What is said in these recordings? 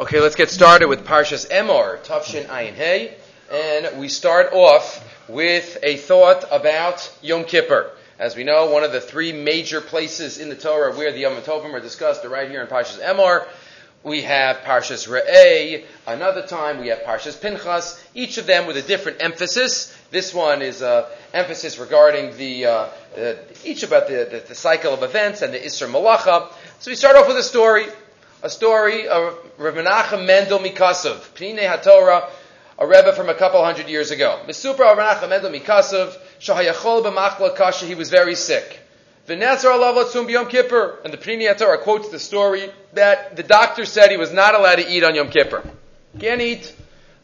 Okay, let's get started with Parshas Emor, Tafshin Ayin Hey, and we start off with a thought about Yom Kippur. As we know, one of the three major places in the Torah where the Yom Tovim are discussed are right here in Parshas Emor. We have Parshas Re'eh, another time we have Parshas Pinchas, each of them with a different emphasis. This one is an emphasis regarding the, uh, uh, each about the, the, the, cycle of events and the Isser Malacha. So we start off with a story a story of Rav Menachem Mendel Mikasov, Pnei HaTorah, a Rebbe from a couple hundred years ago. Mesupra Rav Menachem Mendel Mikasov, Shahayachol b'machla kasha, he was very sick. V'nezer alav latzum b'yom kippur, and the Pnei HaTorah quotes the story that the doctor said he was not allowed to eat on Yom Kippur. Can't eat,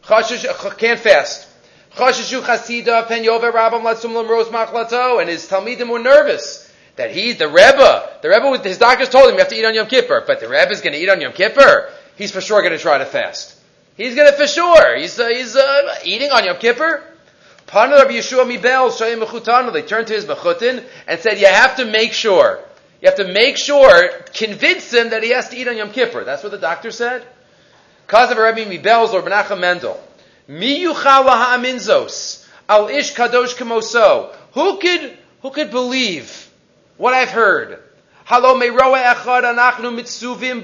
can't fast. Chashishu chasida pen yover rabam latzum lamros machlato, and his talmidim were nervous that he's the Rebbe. The Rebbe, his doctors told him you have to eat on Yom Kippur, but the Rebbe is going to eat on Yom Kippur. He's for sure going to try to fast. He's going to for sure. He's uh, he's uh, eating on Yom Kippur. Rabbi Yeshua Mibel They turned to his mechutin and said, "You have to make sure. You have to make sure, convince him that he has to eat on Yom Kippur." That's what the doctor said. Kazav Rabbi Mibel's or Menachem Mendel. Mi yuchal al ish kadosh kamoso. Who could who could believe? What I've heard. Halo echad anachnu mitzuvim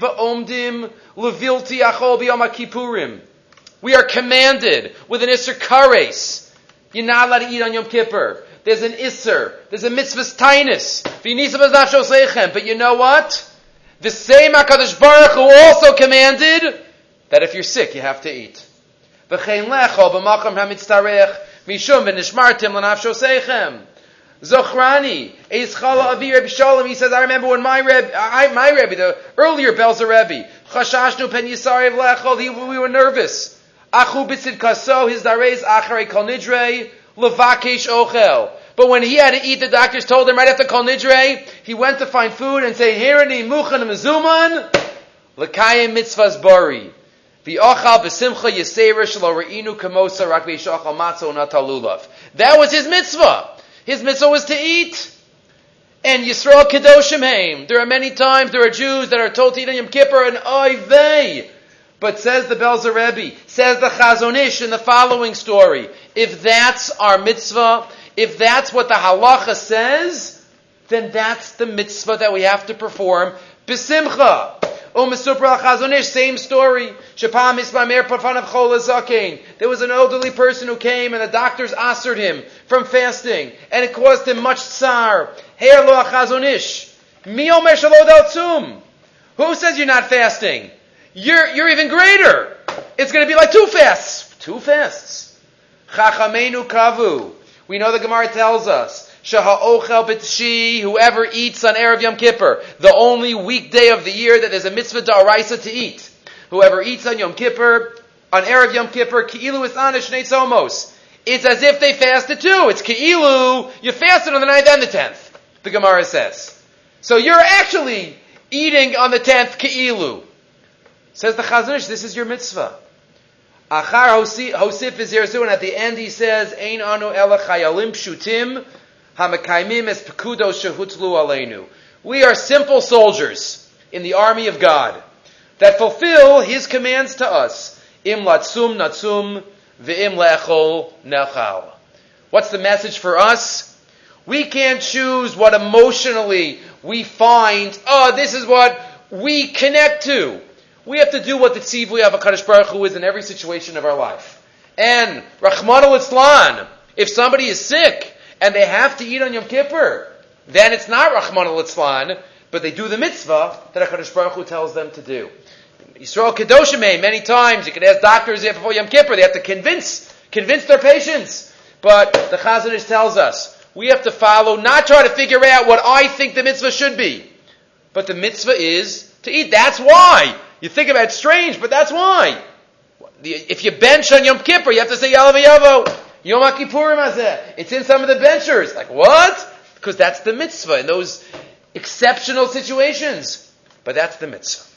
levilti achol b'yom. We are commanded with an Isser Kares. You're not allowed to eat on Yom Kippur. There's an Isser. There's a mitzvah tainus. But you know what? The same HaKadosh Baruch who also commanded that if you're sick, you have to eat. V'chein lecho hamitztarech mishum v'nishmartim. Zochrani, Eischala Avi Rebbe Shalom, he says, I remember when my Rebbe, I, my Rebbe, the earlier Belzer Rebbe, Chashashnu Pen Yisarev Lechol, we were nervous. Achu Bitzid Kaso, his Darez Acharei Kol Nidre, Levakesh Ochel. But when he had to eat, the doctors told him right after Kol Nidre, he went to find food and say, Hirani Muchan Mezuman, Lekayim Mitzvahs Bari. That was his mitzvah. His mitzvah was to eat. And Yisrael Kedoshim Haim. There are many times there are Jews that are told to eat on Yom Kippur and oy vey. But says the Belzer Rebbe, says the Chazon Ish in the following story, if that's our mitzvah, if that's what the halacha says, then that's the mitzvah that we have to perform. Besimcha. Oh, Umasupra Chazonish, same story. Shapam There was an elderly person who came and the doctors answered him from fasting, and it caused him much tsar. Lo Chazonish. Mi Omer Shalod Who says you're not fasting? You're, you're even greater. It's going to be like two fasts. Two fasts. Chachamenu Kavu. We know the Gemara tells us Shaha'ochel b'tshi, whoever eats on Erev Yom Kippur, the only weekday of the year that there's a mitzvah da'araisa to eat. Whoever eats on Yom Kippur, on Erev Yom Kippur, ki'ilu is anish somos. It's as if they fasted too. It's ki'ilu, you fasted on the 9th and the 10th, the Gemara says. So you're actually eating on the 10th ki'ilu. Says the Chazanish, this is your mitzvah. Achar Hosif is here and at the end he says, Ein anu ela chayalim pshutim, Hamakaimim es pekudo shehutlu aleinu. We are simple soldiers in the army of God that fulfill His commands to us. Im latsum natsum ve'im lechol nechal. What's the message for us? We can't choose what emotionally we find, oh, this is what we connect to. We have to do what the tzivui of HaKadosh Baruch Hu is in every situation of our life. And, Rahman al if somebody is sick, and they have to eat on Yom Kippur, then it's not Rahman al but they do the mitzvah that HaKadosh Baruch Hu tells them to do. Yisrael Kedoshim eh, many times, you can ask doctors before Yom Kippur, they have to convince, convince their patients. But the Chazon tells us, we have to follow, not try to figure out what I think the mitzvah should be. But the mitzvah is to eat. That's why. You think about it strange, but that's why. If you bench on Yom Kippur, you have to say Yalav Yavo. Yom Kippurim Hazeh. It's in some of the benchers. Like, what? Because that's the mitzvah in those exceptional situations. But that's the mitzvah.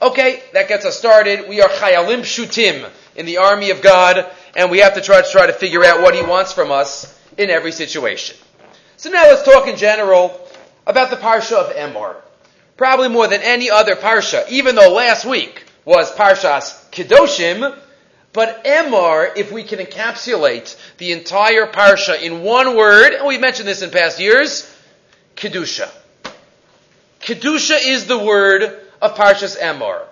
Okay, that gets us started. We are chayalim shutim in the army of God, and we have to try to try to figure out what He wants from us in every situation. So now let's talk in general about the parsha of Emor. Probably more than any other parsha, even though last week was Parshas Kedoshim, but Emor, if we can encapsulate the entire Parsha in one word, and we've mentioned this in past years, Kedusha. Kedusha is the word of Parshas Emor.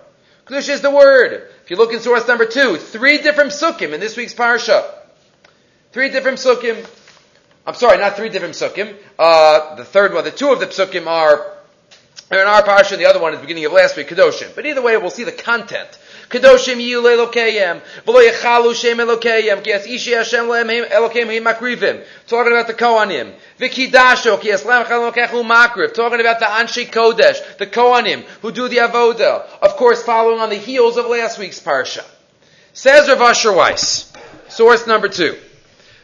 Kedusha is the word. If you look in source number two, three different sukkim in this week's Parsha. Three different sukkim. I'm sorry, not three different psukim. Uh, the third one, the two of the psukim are, in our parsha, and the other one is the beginning of last week, Kedoshim. But either way, we'll see the content. Kedoshim yiyu elokayim, v'lo yechalu shem elokayim, ki es ishi Hashem elokayim hi makrivim. Talking about the Kohanim. V'kidasho, ki es lam chalokechu makriv. Talking about the Anshe Kodesh, the Kohanim, who do the Avoda. Of course, following on the heels of last week's parsha. Says Rav Asher Weiss, source number two.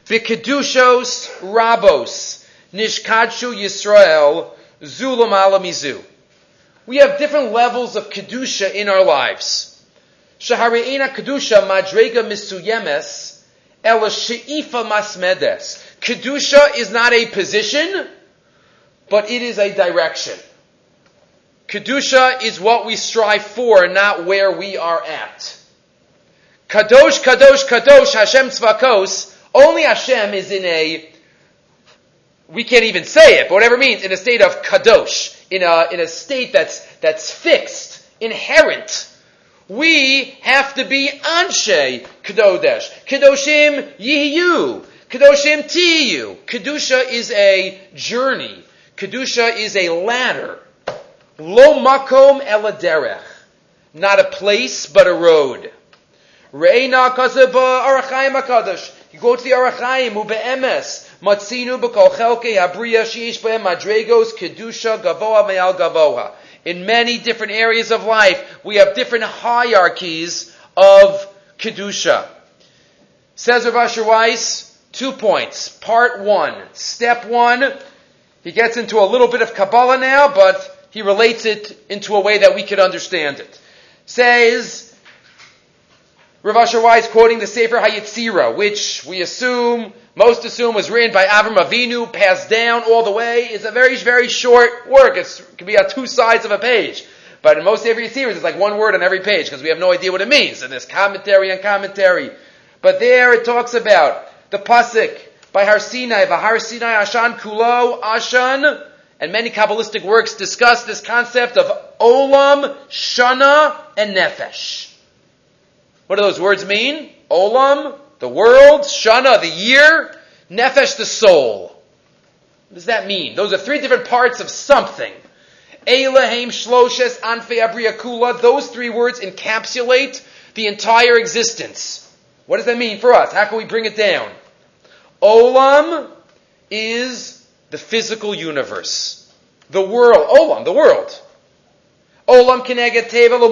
V'kedushos rabos nishkadshu Yisrael zulam alamizu. We have different levels of kedusha in our lives. Shahari'ena kedusha madrega misuyemes ela she'ifa masmedes. Kedusha is not a position, but it is a direction. Kedusha is what we strive for, not where we are at. Kadosh, kadosh, kadosh, Hashem tzvakos, only Hashem is in a, we can't even say it, but whatever it means, in a state of kadosh, in a, in a state that's, that's fixed, inherent. We have to be anshe kadodesh. Kadoshim yiyu. Kadoshim tiyu. Kedusha is a journey. Kedusha is a ladder. Lo makom eladerech. Not a place, but a road. Reina kaseba arachayim akadosh. You go to the Arachaim, ube'emes, matzinu b'kol chelke habriya sheish b'hem madregos kedusha gavoa me'al gavoa. In many different areas of life, we have different hierarchies of kedusha. Says Rav Asher Weiss, two points. Part one, step one. He gets into a little bit of Kabbalah now, but he relates it into a way that we can understand it. Says Rav Asher Weiss quoting the Sefer Hayetzira, which we assume, most assume was written by Avram Avinu, passed down all the way, is a very, very short work. It's, it can be on two sides of a page. But in most Sefer Yetziras, it's like one word on every page, because we have no idea what it means. And there's commentary and commentary. But there it talks about the Pasik by Har Sinai, Vahar Sinai Ashan Kulo Ashan, and many Kabbalistic works discuss this concept of Olam, Shana, and Nefesh. What do those words mean? Olam, the world, Shana, the year, Nefesh, the soul. What does that mean? Those are three different parts of something. Elohim, Shloshes, Anfe, Abriakula, those three words encapsulate the entire existence. What does that mean for us? How can we bring it down? Olam is the physical universe. The world. Olam, the world. Olam kineget teva lo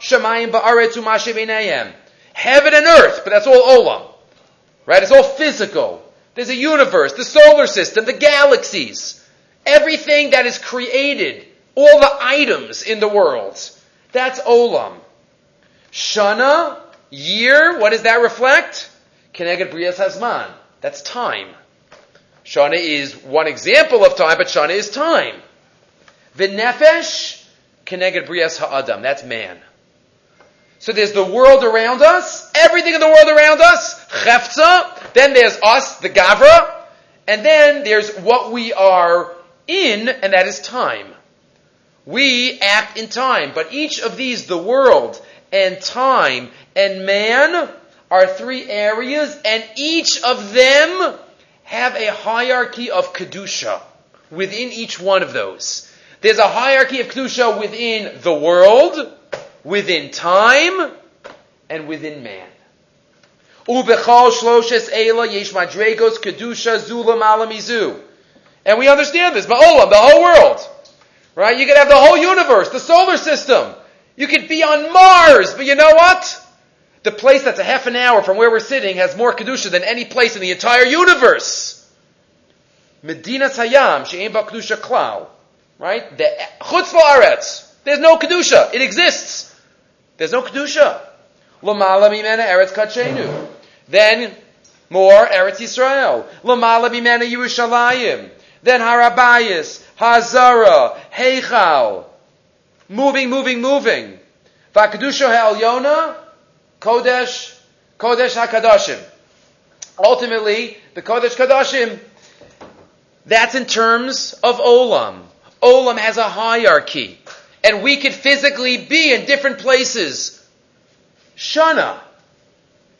shemayim ba'aretz umashe Heaven and earth, but that's all olam. Right? It's all physical. There's a universe, the solar system, the galaxies. Everything that is created, all the items in the world. That's olam. Shana, year, what does that reflect? Kineget brias hazman. That's time. Shana is one example of time, but Shana is time. V'nefesh, Keneged Brias Ha'adam. That's man. So there's the world around us, everything in the world around us, Chefza, then there's us, the Gavra, and then there's what we are in, and that is time. We act in time, but each of these, the world and time and man, are three areas, and each of them have a hierarchy of Kedusha within each one of those. There's a hierarchy of Kedusha within the world, within time, and within man. And we understand this, but Olam, the whole world. Right? You could have the whole universe, the solar system. You could be on Mars, but you know what? The place that's a half an hour from where we're sitting has more kedusha than any place in the entire universe. Medina Hayam, she'em ba kedusha klal. Right? The chutz la'aretz. There's no kedusha. It exists. There's no kedusha. Lamala mimena eretz kachenu. Then more eretz Yisrael. Lamala mimena Yerushalayim. Then Harabayis, Hazara, Heichal. Moving, moving, moving. Vakadusha Ha'elyona, Kodesh, Kodesh HaKadoshim. Ultimately, the Kodesh Kadoshim, that's in terms of Olam. Olam has a hierarchy. And we could physically be in different places. Shana.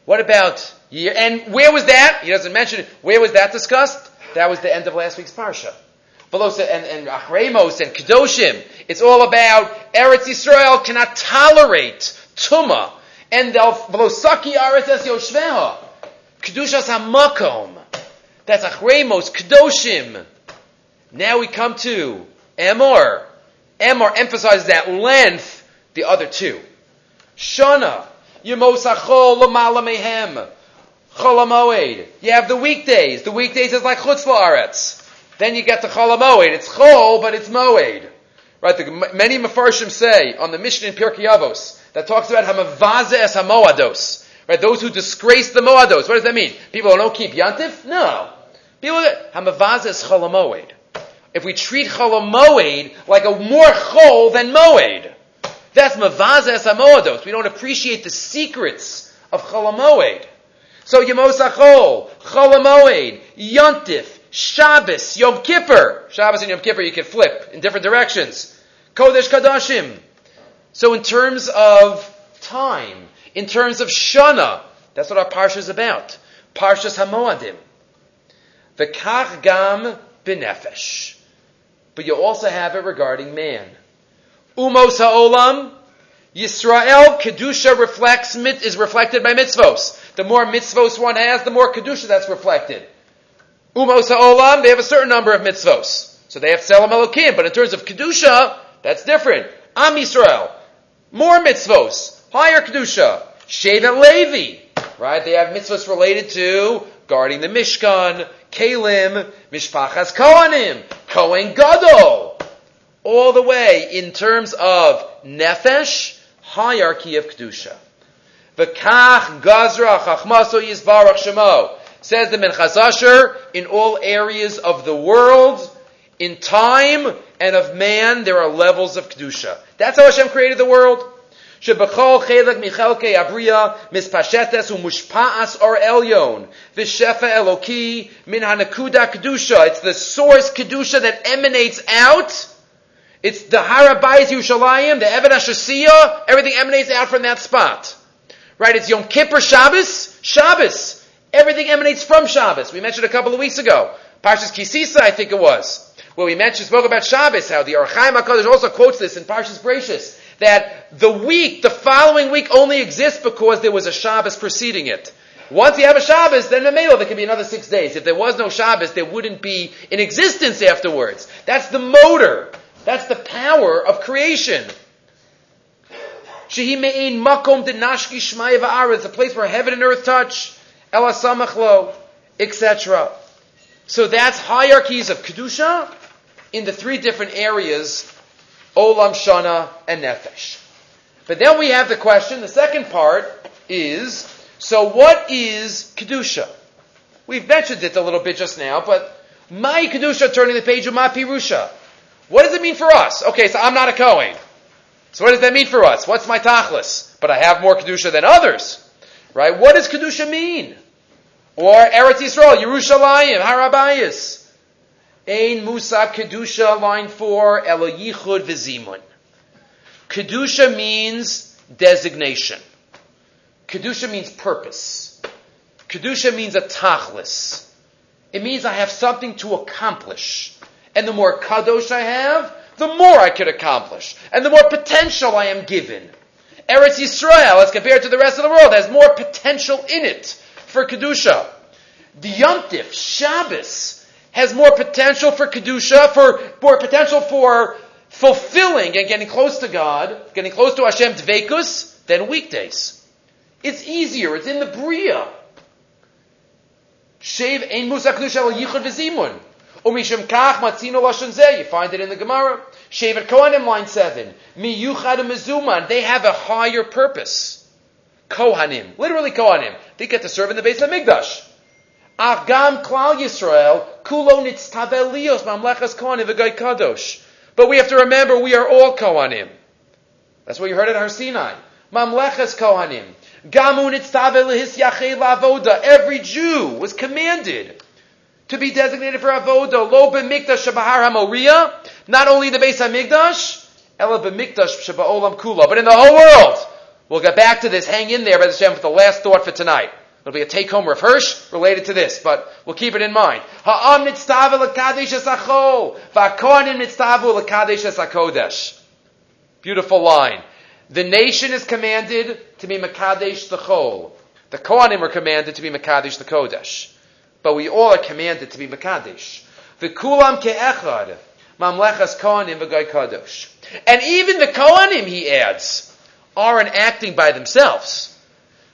What about year? And where was that? He doesn't mention it. Where was that discussed? That was the end of last week's Parsha. Velosa and, and Achremos and Kedoshim. It's all about Eretz Yisrael cannot tolerate Tuma. And Velosaki Aretz Es Yoshveha. Kedushas HaMakom. That's Achremos, Kedoshim. Now we come to Emor. Emor emphasizes that length, the other two. Shana. Yemosachol Lamala Mehem. Cholamoed. You have the weekdays. The weekdays is like Chutz La'aretz. Then you get to Cholamoed. It's Chol, but it's Moed. Right? The, many Mefarshim say on the Mishnah in Pirkei Avos that talks about Hamavaze es Hamoados. Right? Those who disgrace the Moados. What does that mean? People who don't keep Yantif? No. People Hamavaze es Cholamoed. If we treat Cholamoed like a more Chol than Moed, that's Mavaze es Hamoados. We don't appreciate the secrets of Cholamoed. So Yemosachol, Cholamoed, Yontif, Shabbos, Yom Kippur. Shabbos and Yom Kippur you can flip in different directions. Kodesh Kadashim. So in terms of time, in terms of Shana, that's what our Parsha is about. Parshas Hamoadim. V'kach gam b'nefesh. But you also have it regarding man. Umos ha'olam, Yisrael, Kedusha reflects, is reflected by mitzvos. The more mitzvos one has, the more Kedusha that's reflected. Umos ha'olam, they have a certain number of mitzvos. So they have Selam Elokim, but in terms of Kedusha, that's different. Am Yisrael, more mitzvos, higher Kedusha. Shevet Levi, right? They have mitzvos related to guarding the Mishkan, Kalim, Mishpachas Kohanim, Kohen Gadol. All the way in terms of Nefesh, hierarchy of Kedusha. V'kach gazra chachmaso yizbarach shemo. Says the Minchas Asher, in all areas of the world, in time and of man, there are levels of Kedusha. That's how Hashem created the world. שבכל חלק מחלקי הבריאה מספשטס ומושפעס אור עליון ושפע אלוקי מן הנקודה קדושה. It's the source kedusha that emanates out. It's the Harabais Yerushalayim, the Evan Ashasiyah, everything emanates out from that spot. Right? It's Yom Kippur Shabbos, Shabbos. Everything emanates from Shabbos. We mentioned a couple of weeks ago. Parshas Kisisa, I think it was, where we mentioned, spoke about Shabbos, how the Archaim HaKadosh also quotes this in Parshas Bereshis, that the week, the following week only exists because there was a Shabbos preceding it. Once you have a Shabbos, then the Mamela, there can be another six days. If there was no Shabbos, there wouldn't be in existence afterwards. That's the motor. That's the power of creation. Shehi me'ein makom denashki va'aretz, a place where heaven and earth touch. Elasamachlo, etc. So that's hierarchies of Kedusha in the three different areas, Olam, Shana, and Nefesh. But then we have the question, the second part is, so what is Kedusha? We've mentioned it a little bit just now, but my Kedusha, turning the page of my Pirusha. What does it mean for us? Okay, so I'm not a Kohen. So what does that mean for us? What's my Tachlis? But I have more Kedusha than others. Right? What does Kedusha mean? Or Eretz Yisrael, Yerushalayim, Harabayas. Ein Musa Kedusha, line 4, Elo Yichud V'zimun. Kedusha means designation. Kedusha means purpose. Kedusha means a tachlis. It means I have something to accomplish. And the more kadosh I have, the more I could accomplish. And the more potential I am given. Eretz Yisrael, as compared to the rest of the world, has more potential in it for Kedusha. The Yontif, Shabbos, has more potential for Kedusha, for more potential for fulfilling and getting close to God, getting close to Hashem Dvekus, than weekdays. It's easier, it's in the Bria. Shave ein musa kedusha yichud v'zimun. Umishim kach matzino lashon zeh. You find it in the Gemara. Shevet Kohanim, line 7. Mi yuchad mezuman. They have a higher purpose. Kohanim. Literally Kohanim. They get to serve in the base of the Migdash. Agam klal Yisrael. Kulo nitztabel lios mamlechas Kohanim kadosh. But we have to remember we are all Kohanim. That's what you heard at Har Sinai. Mamleches Kohanim. Gamun lavoda. Every Jew was commanded to be designated for avoda. Lo b'mikdash shabahar hamoria. Not only the base hamikdash, ela b'mikdash shaba'olam kula, but in the whole world. We'll get back to this. Hang in there, Brother Shem, for the last thought for tonight. It'll be a take-home Hirsch related to this, but we'll keep it in mind. Ha'am. Beautiful line. The nation is commanded to be Makadesh the Chol. The Kohanim are commanded to be Makadesh the Kodesh. But we all are commanded to be Makadesh. The Kulam Ke'echad. Mamlechas Kohanim V'gai Kadosh. And even the Kohanim, he adds, aren't acting by themselves.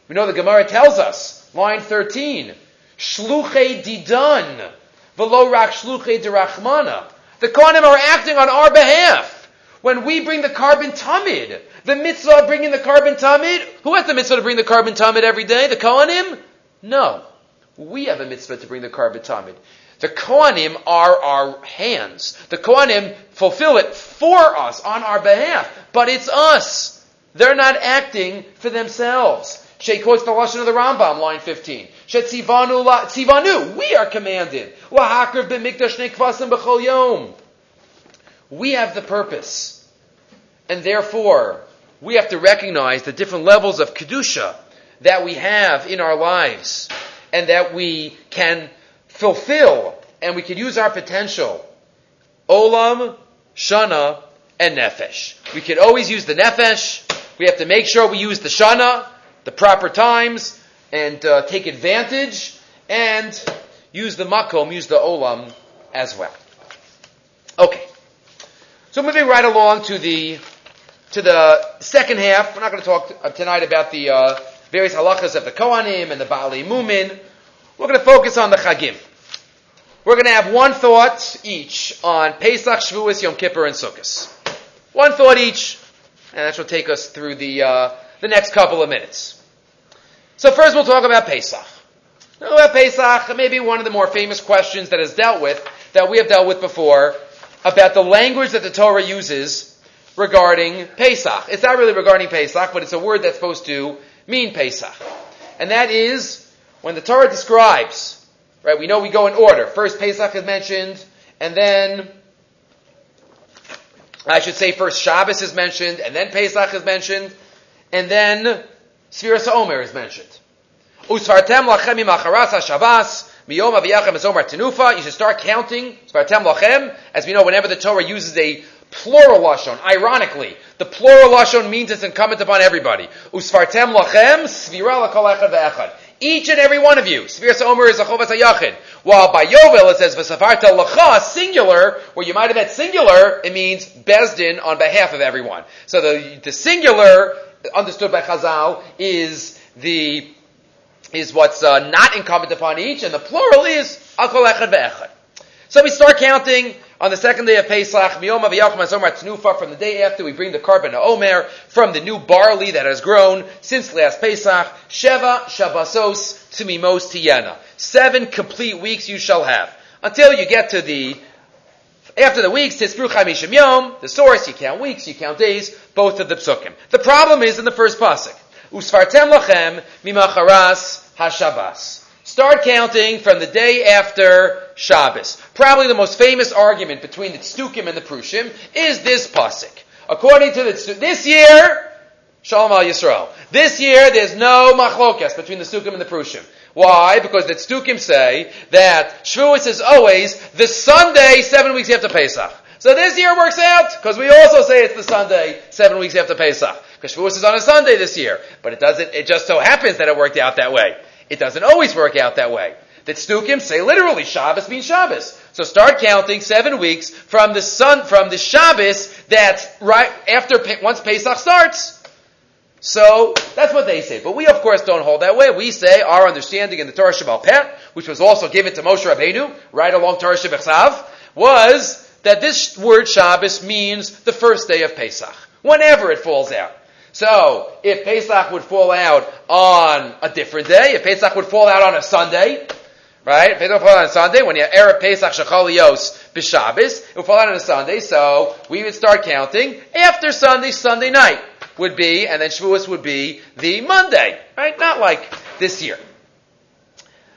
We know the Gemara tells us, line 13, Shluche Didan, V'lo Rak Shluche Derachmana. The Kohanim are acting on our behalf. When we bring the Karban tamid, the mitzvah of bringing the Karban tamid, who has the mitzvah to bring the Karban tamid every day? The Kohanim? No. We have a mitzvah to bring the Karban tamid. The Kohanim are our hands. The Kohanim fulfill it for us, on our behalf. But it's us. They're not acting for themselves. She quotes the Lashon of the Rambam, line 15. Shetzivanu tzivanu, we are commanded. Nekvasim b'chol yom. We have the purpose. And therefore, we have to recognize the different levels of Kedusha that we have in our lives and that we can fulfill and we can use our potential. Olam, Shana, and Nefesh. We can always use the Nefesh. We have to make sure we use the Shana, the proper times, and uh, take advantage, and use the Makom, use the Olam as well. Okay. So moving right along to the to the second half. We're not going to talk tonight about the uh, various halachas of the Kohanim and the Baalei Mumin. We're going to focus on the Chagim. We're going to have one thought each on Pesach, Shavuos, Yom Kippur, and Sukkot. One thought each, and that will take us through the uh, the next couple of minutes. So first, we'll talk about Pesach. About Pesach, maybe one of the more famous questions that is dealt with, that we have dealt with before, about the language that the Torah uses regarding Pesach. It's not really regarding Pesach, but it's a word that's supposed to mean Pesach. And that is when the Torah describes, right, we know we go in order. First Pesach is mentioned, and then I should say first Shabbos is mentioned, and then Pesach is mentioned, and then Sfiras Omer is mentioned. Usfartem lachem imacharas ha-Shabbos, miyom aviyachem ezomer tenufa. You should start counting, Usfartem lachem, as we know whenever the Torah uses a plural lashon. Ironically, the plural lashon means it's incumbent upon everybody. Usfartem lachem svira lakol echad ve'echad. Each and every one of you. Svir Omer is a chovas hayachid. While by Yovel it says v'safarta lacha singular, where you might have had singular, it means bezdin on behalf of everyone. So the the singular understood by Chazal is the is what's uh, not incumbent upon each, and the plural is akol echad ve'echad. So we start counting on the second day of Pesach, from the day after we bring the carbon to Omer, from the new barley that has grown since last Pesach, Sheva Shabbasos Tumimos Tiyena. Seven complete weeks you shall have. Until you get to the, after the weeks, Tispru Chamishim Yom, the source, you count weeks, you count days, both of the psukim. The problem is in the first pasuk. Usfartem lachem mimacharas hashabas. Start counting from the day after Shabbos. Probably the most famous argument between the Tzdukim and the Prushim is this pasuk. According to the Tzdukim, this year, Shalom al Yisrael. This year, there's no machlokas between the Tzdukim and the Prushim. Why? Because the Tzdukim say that Shavuos is always the Sunday seven weeks after Pesach. So this year works out because we also say it's the Sunday seven weeks after Pesach. Because Shavuos is on a Sunday this year, but it doesn't. It just so happens that it worked out that way. It doesn't always work out that way. The Tzdukim say literally Shabbos means Shabbos. So start counting seven weeks from the sun, from the Shabbos that's right after, once Pesach starts. So that's what they say. But we of course don't hold that way. We say our understanding in the Torah Shabbat Pet, which was also given to Moshe Rabbeinu, right along Torah Shabbat was that this word Shabbos means the first day of Pesach. Whenever it falls out. So, if Pesach would fall out on a different day, if Pesach would fall out on a Sunday, right? If Pesach would fall out on a Sunday, when you Erev Pesach Shechalios B'Shabbos, it would fall out on a Sunday, so we would start counting after Sunday, Sunday night. would be, and then Shavuos would be the Monday, right? Not like this year.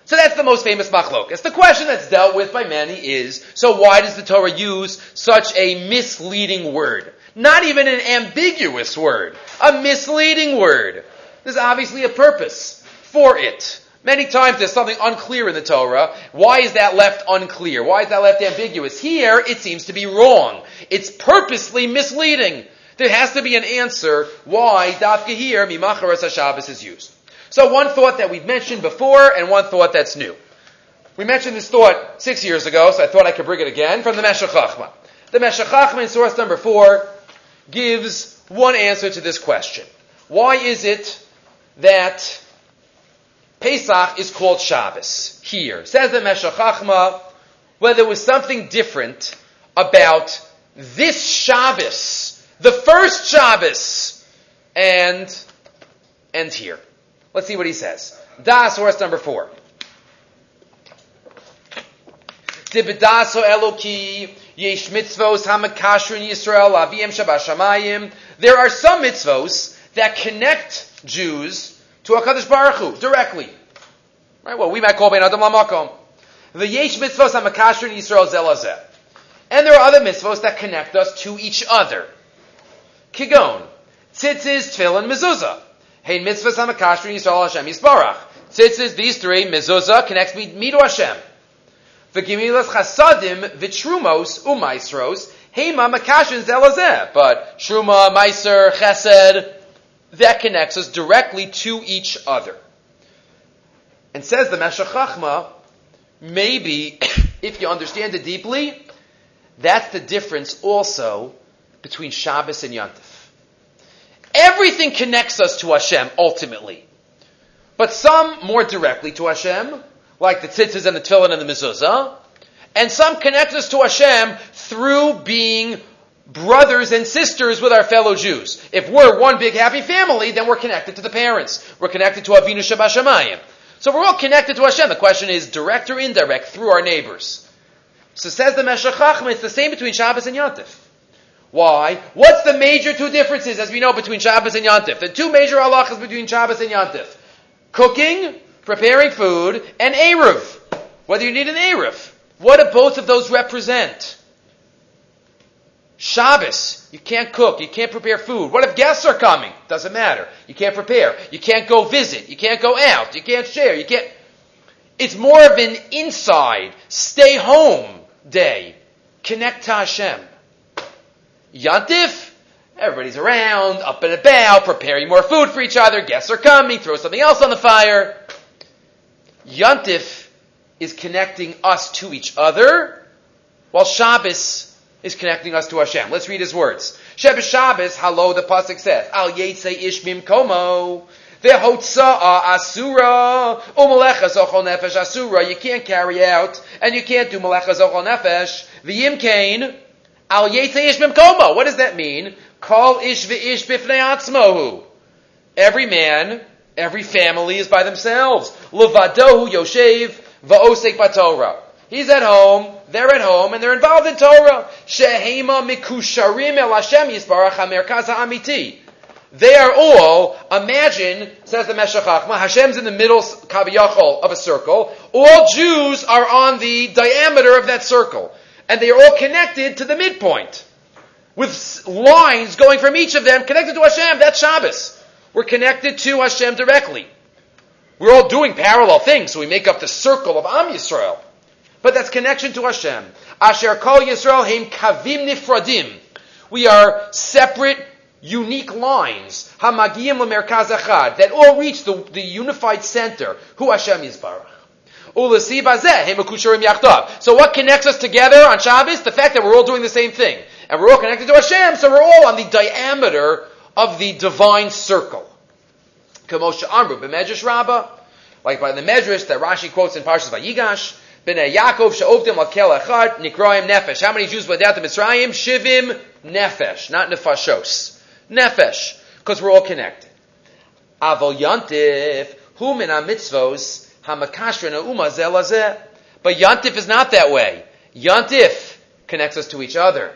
So that's the most famous machlokas. The question that's dealt with by many is, so why does the Torah use such a misleading word? Not even an ambiguous word. A misleading word. There's obviously a purpose for it. Many times there's something unclear in the Torah. Why is that left unclear? Why is that left ambiguous? Here, it seems to be wrong. It's purposely misleading. There has to be an answer why Dafka here, Mimacharas HaShabbos is used. So one thought that we've mentioned before and one thought that's new. We mentioned this thought six years ago, so I thought I could bring it again from the Meshech Chochmah. The Meshech Chochmah in source number four gives one answer to this question. Why is it that Pesach is called Shabbos here? Says the Meshech Chochmah, whether there was something different about this Shabbos, the first Shabbos, and, and here. Let's see what he says. Da, source number four. There are some mitzvos that connect Jews to HaKadosh Baruch Hu directly. Right? Well, we might call Ben Adam Lamakom. The Yesh mitzvos hamakashrin Yisrael zelazeh. And there are other mitzvos that connect us to each other. Kigon, tzitzis, tefillin, mezuzah. Hey, mitzvahs hamakashrin Yisrael Hashem Yisbarach. Tzitzis, these three, mezuzah, connects me, me to Hashem. V'gimilas chasadim, v'trumos, umaisros, hema makashrin zelazeh. But truma, meiser, chesed, that connects us directly to each other. And says the Meshech Chachma, maybe, if you understand it deeply, that's the difference also between Shabbos and Yantif. Everything connects us to Hashem ultimately. But some more directly to Hashem, like the tzitzis and the tefillin and the mezuzah, and some connect us to Hashem through being brothers and sisters with our fellow Jews. If we're one big happy family, then we're connected to the parents. We're connected to Avinu Shabashamayim. So we're all connected to Hashem. The question is direct or indirect through our neighbors. So says the Meshech it's the same between Shabbos and Yantif. Why? What's the major two differences, as we know, between Shabbos and Yantif? The two major halachas between Shabbos and Yantif. Cooking, preparing food, and Eruv. Whether you need an Eruv. What do both of those represent? Shabbos, you can't cook, you can't prepare food. What if guests are coming? Doesn't matter. You can't prepare. You can't go visit. You can't go out. You can't share. You can't. It's more of an inside, stay home day. Connect to Hashem. Yantif, everybody's around, up and about, preparing more food for each other, guests are coming, throw something else on the fire. Yantif is connecting us to each other, while Shabbos is connecting us to Hashem. Let's read his words. Shabbos Shabbos, hello, the Pasuk says, Al Yetze Ishmim Komo, Vehotza'a Asura, Umalecha Zochol Nefesh Asura, you can't carry out, and you can't do Malecha Zochol Nefesh, V'yim Kain, Al Yetze Ishmim Komo, what does that mean? Call Ish V'ish Bifnei Atzmohu. Every man, every family is by themselves. Levadohu Yoshev, Va'osek Batorah. He's at home, they're at home, and they're involved in Torah. Shehema mikusharim el Hashem yisbarach hamerkaz amiti. They are all, imagine, says the Meshech Chachma, Hashem's in the middle, kaviyachol, of a circle. All Jews are on the diameter of that circle. And they are all connected to the midpoint. With lines going from each of them connected to Hashem. That's Shabbos. We're connected to Hashem directly. We're all doing parallel things, so we make up the circle of Am Yisrael. But that's connection to Hashem. Asher kol Yisrael heim kavim nifradim. We are separate, unique lines. Hamagiyim lemerkaz echad. That all reach the, the unified center. Who Hashem Yisbarach. So what connects us together on Shabbos? The fact that we're all doing the same thing. And we're all connected to Hashem, so we're all on the diameter of the divine circle. Like by the Medrash that Rashi quotes in Parshas Vayigash, B'nei Yaakov she'ovdim lakel echad nikroim nefesh. How many Jews went down to Mitzrayim? Shivim nefesh, not nefashos. Nefesh, because we're all connected. Avol yantif, hu min mitzvos hamakashrin ha'uma zelazeh. But yantif is not that way. Yantif connects us to each other.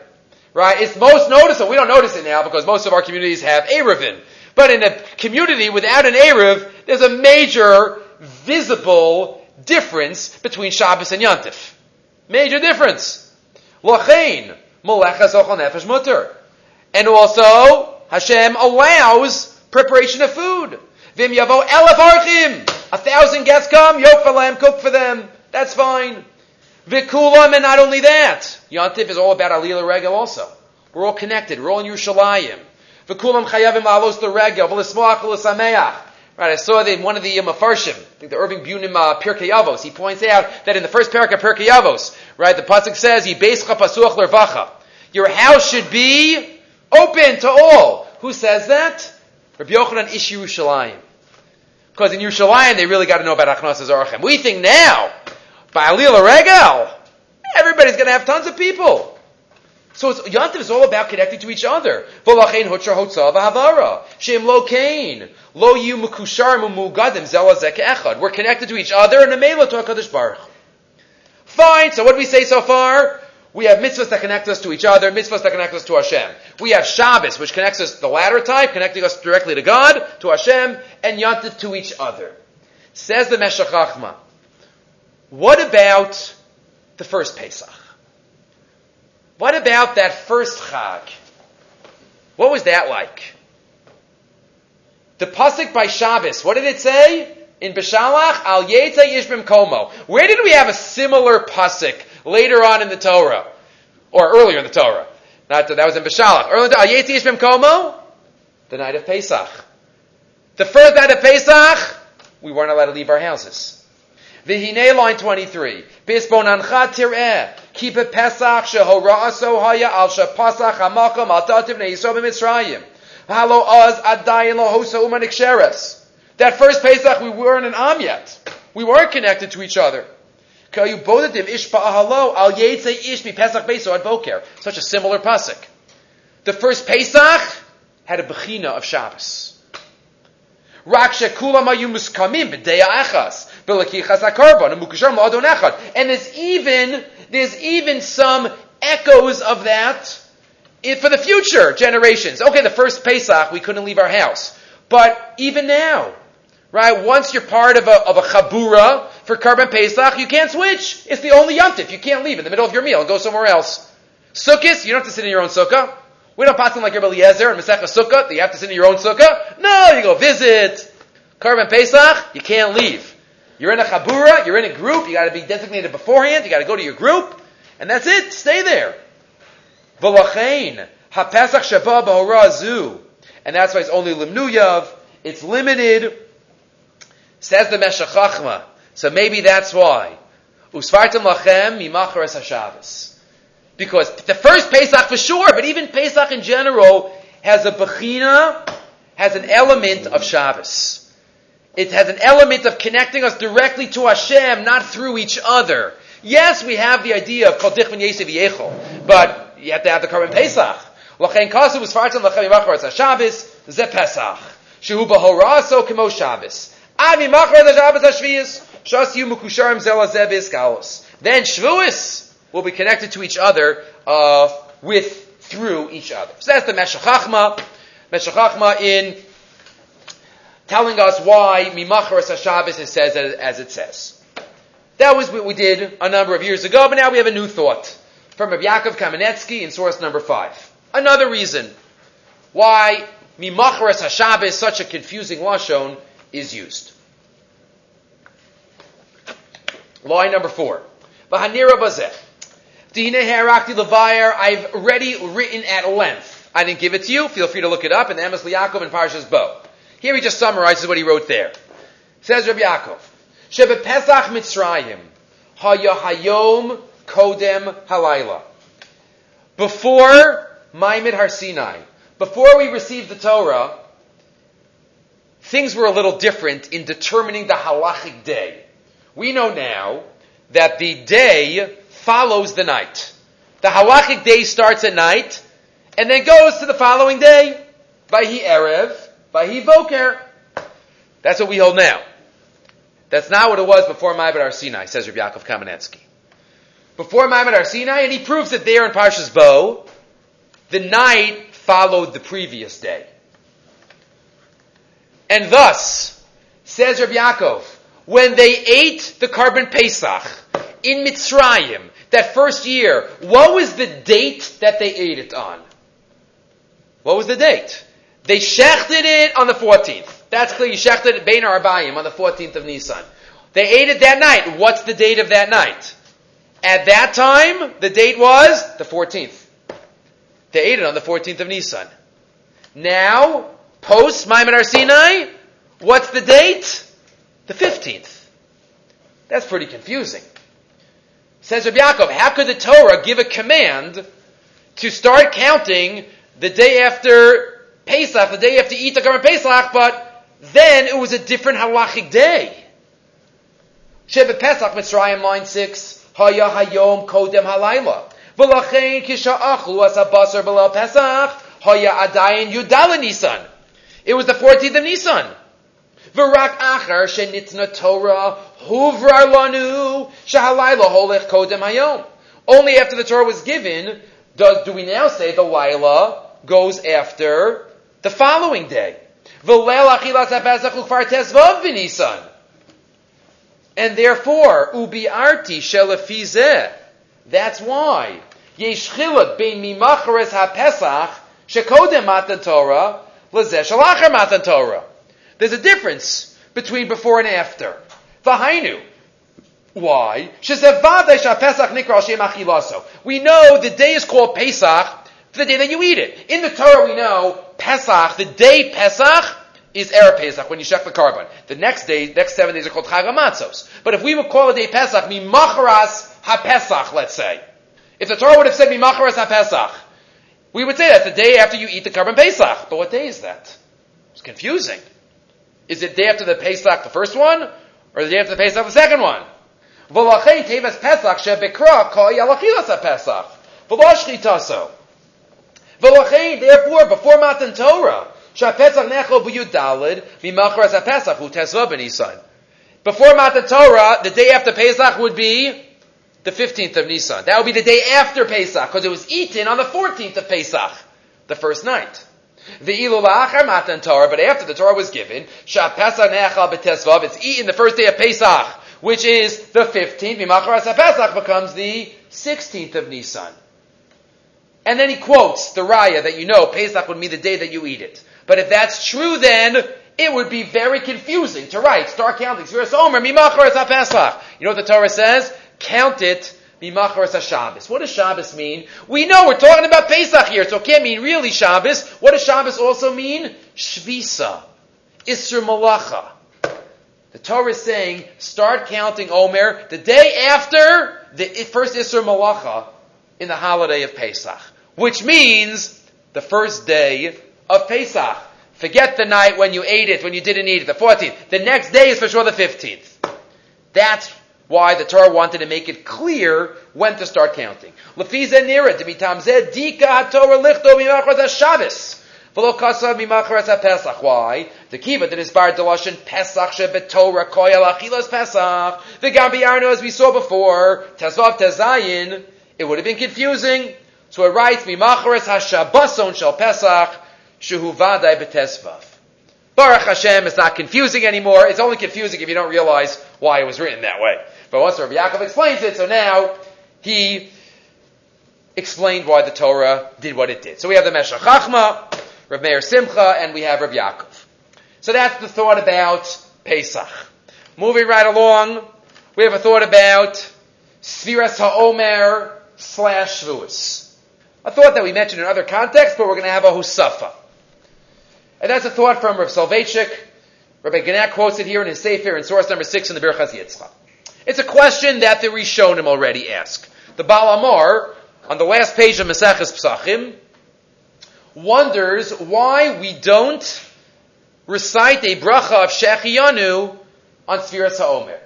Right? It's most noticeable. We don't notice it now because most of our communities have Eruvin. But in a community without an Eruv, there's a major visible difference between Shabbos and Yantif. Major difference. Lachain, molechas ochal nefesh mutter. And also, Hashem allows preparation of food. Vim yavo elef archim. A thousand guests come, yok for cook for them. That's fine. Vikulam, and not only that, Yantif is all about Alila Regel also. We're all connected. We're all in Yerushalayim. Vikulam chayavim alos the regel, v'lismoach l'sameach. Right, I saw that in one of the Mafarshim, I think the Irving Bunim uh, Pirkei Avos, he points out that in the first parak of Pirkei Avos, right, the pasuk says, "Yibeischa pasuach lervacha." Your house should be open to all. Who says that? Rabbi Yochanan Ish Yerushalayim. Because in Yerushalayim, they really got to know about Achnas Zarachem. We think now, by Alil Regal, everybody's going to have tons of people. So it's, Yantiv is all about connecting to each other. V'lachein hotchar hotzav v'havara. Shem lo kain. Lo yu mukushar mumugadim zelazek echad. We're connected to each other and a mela to HaKadosh Baruch. Fine. So what do we say so far? We have mitzvahs that connect us to each other, mitzvahs that connect us to Hashem. We have Shabbos, which connects us, to the latter type, connecting us directly to God, to Hashem, and Yantiv to each other. Says the Meshech Chachma, what about the first Pesach? What about that first Chag? What was that like? The pasuk by Shabbos, what did it say? In Beshalach, Al Yeta Yishbim Komo. Where did we have a similar pasuk later on in the Torah? Or earlier in the Torah? Not that, that was in Beshalach. Earlier, Yeta Yishbim Komo? The night of Pesach. The first night of Pesach, we weren't allowed to leave our houses. Vihine line 23. Bisbonancha tir'eh. Keep it Pesach shehora'aso haya al shepasach hamakam al tativ ne'yisro b'mitzrayim. Halo az adayin lohosa umanik sheres. That first Pesach, we weren't in Am yet. We weren't connected to each other. Al. Such a similar pasuk. The first Pesach had a bechina of Shabbos. Muskamim achas. And there's even, there's even some echoes of that for the future generations. Okay, the first Pesach, we couldn't leave our house. But even now, right, once you're part of a, of a chabura for Karban Pesach, you can't switch. It's the only yontif. You can't leave in the middle of your meal and go somewhere else. Sukkot, you don't have to sit in your own sukkah. We don't pass them like Rabbi Eliezer and Masechah Sukkah, that you have to sit in your own sukkah. No, you go visit. Karban Pesach, you can't leave. You're in a chabura, you're in a group, you gotta be designated beforehand, you gotta go to your group, and that's it, stay there. V'lachein, ha-pesach shava b'hora And that's why it's only limnuyav, it's limited, says the Meshech Chachma. So maybe that's why. Usfartim lachem mimacharas ha-Shabbos. Because the first Pesach for sure, but even Pesach in general has a bechina, has an element of Shabbos. It has an element of connecting us directly to Hashem, not through each other. Yes, we have the idea of Kol Tichvin Yesiv Yechol, but you have to have the Karban Pesach. L'chein kasu v'sfartim l'chem yimachar es Shabbos, ze Pesach. Shehu b'horaso kemo Shabbos. Ad yimachar es Shabbos ha-shviyas, Then Shavuos will be connected to each other, uh, with, through each other. So that's the Meshech Chachma. Meshech Chachma in telling us why Mimacharas HaShabbos it says as it says. That was what we did a number of years ago, but now we have a new thought from Rabbi Yaakov Kamenetsky in source number five. Another reason why Mimacharas HaShabbos, such a confusing lashon, is used. Line number four. Vahanira bazeh. I've already written at length. I didn't give it to you. Feel free to look it up in the Emes Yaakov and Parshas Bo. Here he just summarizes what he wrote there. Says Rabbi Yaakov, Shebe Pesach Mitzrayim, Hayom Kodem Halayla. Before Maimid Har Sinai, before we received the Torah, things were a little different in determining the halachic day. We know now that the day follows the night. The halachic day starts at night and then goes to the following day. By Erev, erev, Vahivoker. That's what we hold now. That's not what it was before Ma'abed Har Sinai, says Rabbi Yaakov Kamenetsky. Before Ma'abed Har Sinai, and he proves it there in Parshas Bo, the night followed the previous day. And thus, says Rabbi Yaakov, when they ate the Karban Pesach in Mitzrayim, that first year, what was the date that they ate it on? What was the date? They shechted it on the 14th. That's clear. You shechted it Bein Arbayim on the 14th of Nisan. They ate it that night. What's the date of that night? At that time, the date was the 14th. They ate it on the 14th of Nisan. Now, post Maimon Sinai, what's the date? The 15th. That's pretty confusing. Says Rabbi Yaakov, how could the Torah give a command to start counting the day after Pesach, the day after Ita Pesach, but then it was a different halachic day? Pesach, Mitzrayim, line 6, Haya Hayom Kodem Halayla. V'lachein kisha'achlu below Pesach, Haya Adayin Yudala Nisan. It was the 14th of Nisan. Achar Torah huvrar lanu shahalayla holech kodem hayom. Only after the Torah was given do we now say the Laila goes after the following day. And therefore, ubi arti shelafizeh. That's why. Bein mimachares ha-pesach shekodem matan Torah lezeh matan Torah. There's a difference between before and after. V'hainu. Why? We know the day is called Pesach, the day that you eat it. In the Torah we know Pesach, the day Pesach, is Erev Pesach, when you shech the korban. The next day, next seven days are called Chag HaMatzos. But if we would call a day Pesach, Mimacharas HaPesach, let's say. If the Torah would have said Mimacharas HaPesach, we would say that's the day after you eat the korban Pesach. But what day is that? It's confusing. Is it day after the Pesach, the first one, or the day after the Pesach, the second one? Therefore, before Matan Torah. Before Matan Torah, the day after Pesach would be the 15th of Nisan. That would be the day after Pesach, because it was eaten on the 14th of Pesach, the first night. The ilulachar matan Torah, but after the Torah was given, it's eaten the first day of Pesach, which is the 15th, Mimacharas Pesach becomes the 16th of Nisan. And then he quotes the raya that you know, Pesach would mean the day that you eat it. But if that's true, then it would be very confusing to write, start counting. Omer, Mimacharas Pesach. You know what the Torah says? Count it Mimacharas Shabbos. What does Shabbos mean? We know we're talking about Pesach here, so it can't mean really Shabbos. What does Shabbos also mean? Shvisa. Isser Malacha. The Torah is saying, start counting Omer the day after the first Isser Malacha in the holiday of Pesach. Which means the first day of Pesach. Forget the night when you ate it, when you didn't eat it, the 14th. The next day is for sure the 15th. That's why the Torah wanted to make it clear when to start counting. Mimachras ha-Pesach. Why? The kiva that is bar delashin Pesach shebetorah koyal achilas Pesach. The Gambiarno, as we saw before, Tezvav Tezayin, it would have been confusing. So it writes, mimacharas ha-Shabboson shel Pesach, shehu vadai betezvav. Baruch Hashem, it's not confusing anymore. It's only confusing if you don't realize why it was written that way. But once Rabbi Yaakov explains it, so now he explained why the Torah did what it did. So we have the Meshach Chachma, Rav Meir Simcha, and we have Rav Yaakov. So that's the thought about Pesach. Moving right along, we have a thought about Sfiras HaOmer slash Shavuos. A thought that we mentioned in other contexts, but we're going to have a Husafa. And that's a thought from Rav Soloveitchik. Rabbi Genack quotes it here in his Sefer in source number six in the Birchas Yitzchak. It's a question that the Rishonim already ask. The Baal HaMaor, on the last page of Maseches Psachim, wonders why we don't recite a bracha of Shechiyanu on Sfiras HaOmer.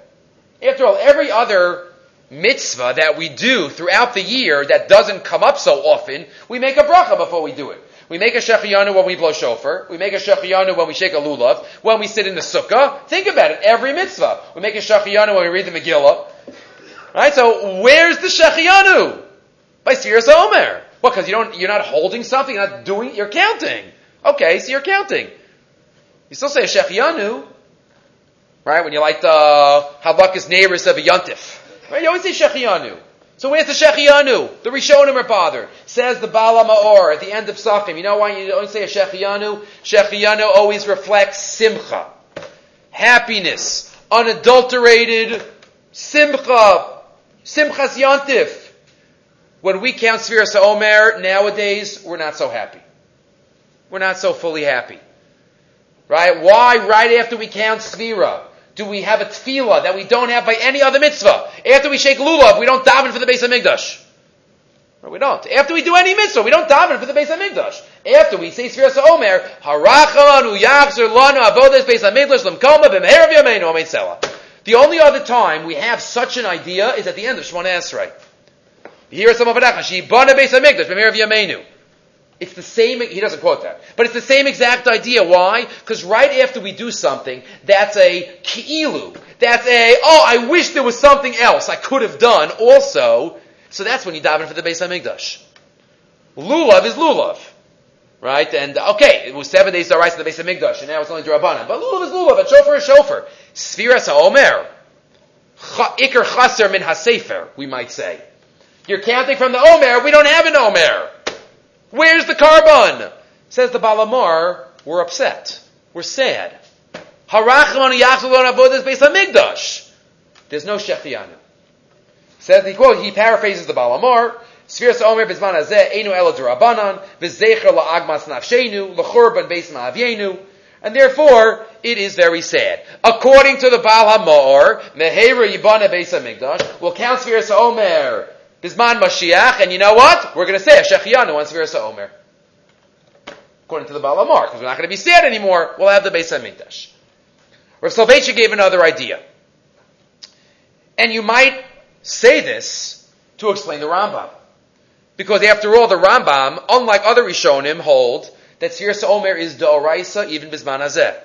After all, every other mitzvah that we do throughout the year that doesn't come up so often, we make a bracha before we do it. We make a shechiyanu when we blow shofar. We make a shechiyanu when we shake a lulav. When we sit in the sukkah. Think about it. Every mitzvah. We make a shechiyanu when we read the Megillah. Right? So where's the shechiyanu? By Sfiras Omer. What? Because you don't, you're not holding something, you're not doing, you're counting. Okay, so you're counting. You still say a right? When you like the Halakas neighbors of a Yontif. Right? You always say Shechianu. So where's the Shechianu? The Rishonim are bothered. Says the Baal HaMaor at the end of Sachim. You know why you don't say a Shechianu? Shechianu always reflects Simcha. Happiness. Unadulterated Simcha. Simchas Yontif. When we count Sfiras Omer nowadays, we're not so happy. We're not so fully happy. Right? Why right after we count Sfira do we have a tefillah that we don't have by any other mitzvah? After we shake lulav, we don't daven for the base of Migdash. No, we don't. After we do any mitzvah, we don't daven for the base of Migdash. After we say Sfiras Omer, Harachanu Yachzer Lanu Avodas Beis Hamikdash Lemkoma B'Meher V'Yameinu Amein Selah. The only other time we have such an idea is at the end of Shemona Esrei. Here is some of it. Shibana Beis Hamikdash B'Meher V'Yameinu. It's the same, he doesn't quote that, but it's the same exact idea. Why? Because right after we do something, that's a ki'ilu. That's a, oh, I wish there was something else I could have done also. So that's when you dive in for the Beis HaMikdash. Lulav is lulav. Right? And, okay, it was seven days to rise to the Beis HaMikdash, and now it's only Rabbanan. But lulav is lulav, and shofar is shofar. Sfiras HaOmer. Iker chaser min hasefer, we might say. You're counting from the Omer, we don't have an Omer. Where's the Karban? Says the Baal HaMaor, we're upset. We're sad. Harachman Yachzalon Avodas Beis Hamikdash. There's no Shechianu. Says the quote, he paraphrases the Balamar, Sfiras Omer Bizman Hazeh Einu Elo Durabanan, V'zecher La'agmas Nafshenu, L'chorban Beis Ma'avyenu, and therefore, it is very sad. According to the Baal HaMaor, Mehera Yibana Beis HaMikdash, will count Sfiras Omer Bisman Mashiach, and you know what? We're going to say a Shechianu on Svirsa Omer. According to the Baal HaMaor, because we're not going to be sad anymore, we'll have the Beis HaMikdash. Rav Soloveitchik gave another idea. And you might say this to explain the Rambam. Because after all, the Rambam, unlike other Rishonim, hold that Svirsa Omer is Da'oraisa, even Bisman Hazeh.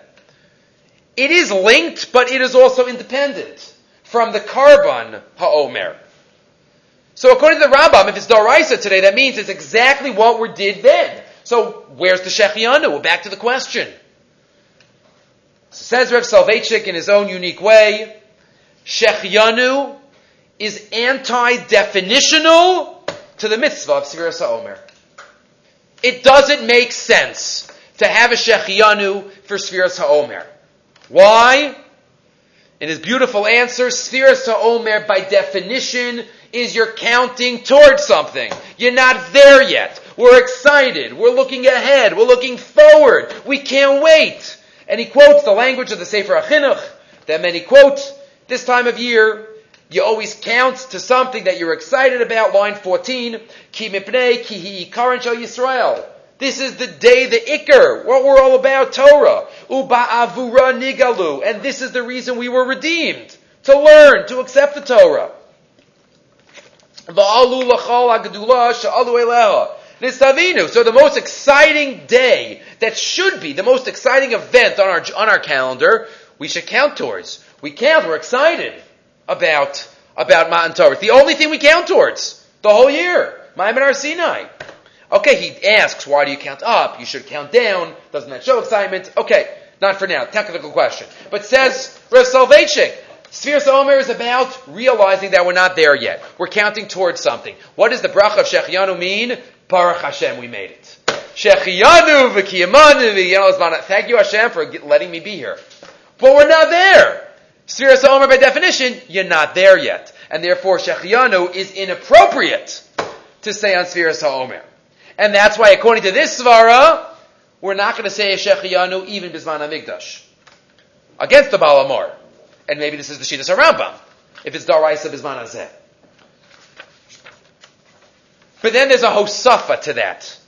It is linked, but it is also independent from the Karban HaOmer. So according to the Rambam, if it's Doraisa today, that means it's exactly what we did then. So where's the Shechianu? We're back to the question. Says Rev Soloveitchik in his own unique way, Shechianu is anti-definitional to the mitzvah of Sfiras HaOmer. It doesn't make sense to have a Shechianu for Sfiras HaOmer. Why? In his beautiful answer, Sfiras HaOmer by definition is you're counting towards something. You're not there yet. We're excited. We're looking ahead. We're looking forward. We can't wait. And he quotes the language of the Sefer HaChinuch that many quote this time of year. You always count to something that you're excited about. Line 14. Ki mipnei ki hi Yisrael. This is the day, the Iker, what we're all about, Torah. Uba avura nigalu. And this is the reason we were redeemed. To learn, to accept the Torah. So the most exciting day that should be the most exciting event on our on our calendar, we should count towards. We count. We're excited about about Matan Torah. It's the only thing we count towards the whole year. Maimon Sinai. Okay, he asks, why do you count up? You should count down. Doesn't that show excitement? Okay, not for now. Technical question. But says Rav Soloveitchik, Sfiras Omer is about realizing that we're not there yet. We're counting towards something. What does the bracha of Shechianu mean? Baruch Hashem, we made it. Shechianu v'kiyamanu. Thank you Hashem for letting me be here. But we're not there. Sfiras Omer by definition, you're not there yet. And therefore Shechianu is inappropriate to say on Sfiras HaOmer. And that's why according to this Svara, we're not going to say a Shechianu even Bisman HaMikdash. Against the Baal HaMaor. And maybe this is the Shittas Rambam, if it's Daraisa Bizman Hazeh. But then there's a Hosafa to that,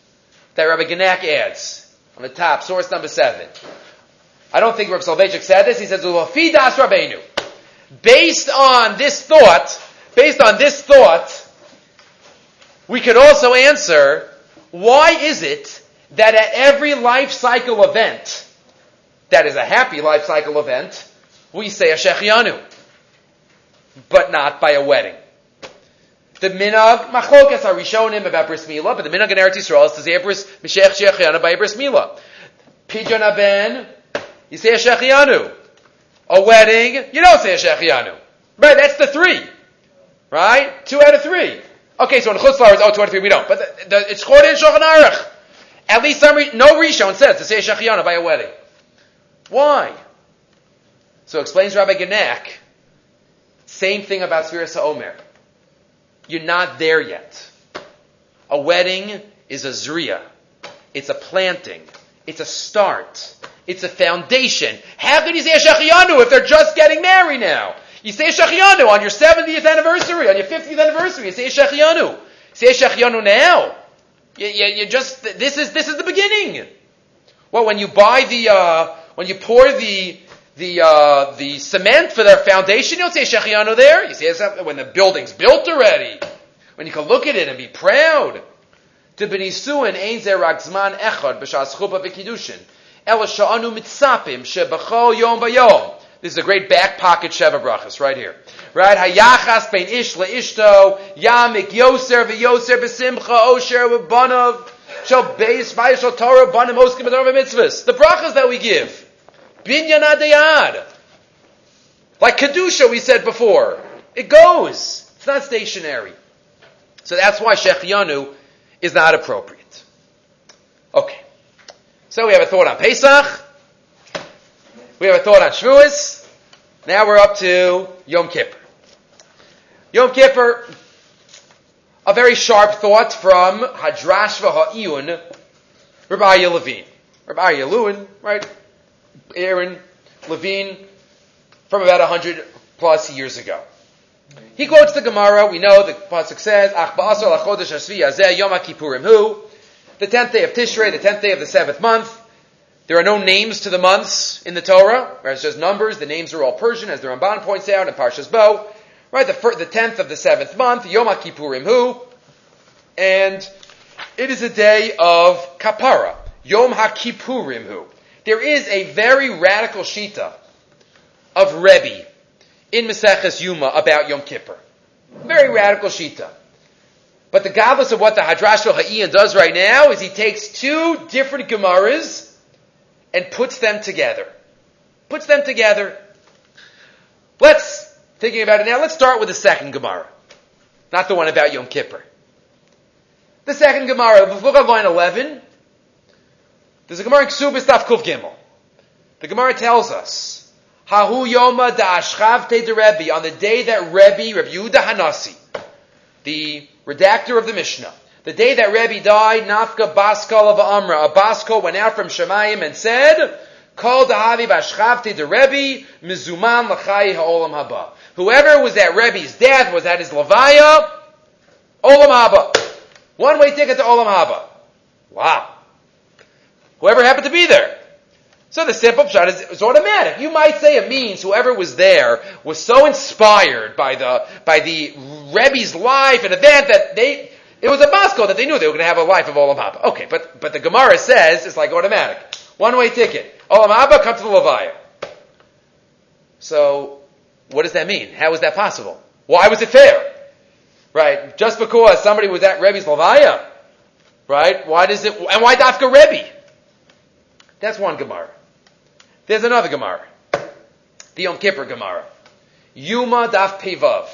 that Rabbi Genack adds on the top, source number seven. I don't think Rabbi Soloveitchik said this. He says, "Ulofidas Rabbeinu." Based on this thought, based on this thought, we could also answer, why is it that at every life cycle event, that is a happy life cycle event, we say a Shechianu, but not by a wedding. The minag machlokas are rishonim about bris milah, but the minag in Eretz Yisrael is to say bris mishech shechianu by bris milah. Pidyon aben, you say a shechianu. A wedding, you don't say a shechianu. Right, that's the three. Right? Two out of three. Okay, so in Chutz oh, two out of three we don't. But the, the, it's Chod in Shulchan Aruch. At least some, re- no Rishon says to say a shechianu by a wedding. Why? So explains Rabbi Genack, same thing about Sfiras Omer. You're not there yet. A wedding is a zriya. It's a planting. It's a start. It's a foundation. How can you say shachiyanu if they're just getting married now? You say a shachiyanu on your 70th anniversary, on your 50th anniversary. You say a shachiyanu. Say a shachiyanu now. You, you, you, just this is this is the beginning. Well, when you buy the uh, when you pour the the uh, the cement for their foundation, you don't say shechianu there. You say when the building's built already, when you can look at it and be proud. Echad. This is a great back pocket Sheva Brachas right here. Right? Hayachas bein ish le'ishto, yamik yoser v'yoser b'simcha, osher v'banav, shal beis v'yishal Torah, banim oskim mitzvahs. The brachas that we give. Binyan adayad. Like Kedusha we said before. It goes. It's not stationary. So that's why Shechianu is not appropriate. Okay. So we have a thought on Pesach. We have a thought on Shavuos. Now we're up to Yom Kippur. Yom Kippur, a very sharp thought from Hadrash V'Ha'iyun, Rabbi Levine. Rabbi Lewin, right? Aaron Levine from about 100 plus years ago. He quotes the Gemara. We know the pasuk says, "Ach ba'asar lachodesh hasvi azeh yom kippurim hu." The tenth day of Tishrei, the tenth day of the seventh month. There are no names to the months in the Torah. It's just numbers. The names are all Persian, as the Ramban points out in Parshas Bo. Right, the the tenth of the seventh month, Yom Kippurim hu, and it is a day of kapara. Yom HaKippurim hu. There is a very radical shita of Rebbe in Maseches Yuma about Yom Kippur. Very radical shita. But the godless of what the Hadrash Ha'iyan does right now is he takes two different Gemaras and puts them together. Puts them together. Let's, thinking about it now, let's start with the second Gemara. Not the one about Yom Kippur. The second Gemara, look at line 11. There's a Gemara in Ksubis Kuf Gimel. The Gemara tells us, Hahu Yoma da Ashchavte de Rebbe, on the day that Rebbe, Rebbe Yehuda Hanasi, the redactor of the Mishnah, the day that Rebbe died, Nafka Baskal of Amra, a Baskal went out from Shemayim and said, Call Dahavi Bashchavte de Rebbe, Mizuman Lachai Ha'olam Haba. Whoever was at Rebbe's death was at his Levaya, Olam Haba. One way ticket to Olam Haba. Wow. Whoever happened to be there. So the simple shot is, is automatic. You might say it means whoever was there was so inspired by the by the Rebbe's life and event that they it was a Moscow that they knew they were going to have a life of Olam Haba. Okay, but but the Gemara says it's like automatic, one way ticket. Olam Haba, come to the Levaya. So what does that mean? How is that possible? Why was it fair? Right, just because somebody was at Rebbe's Levaya, right? Why does it? And why Dafka Rebbe? That's one Gemara. There's another Gemara. The Yom Kippur Gemara. Yuma Daf Pevav.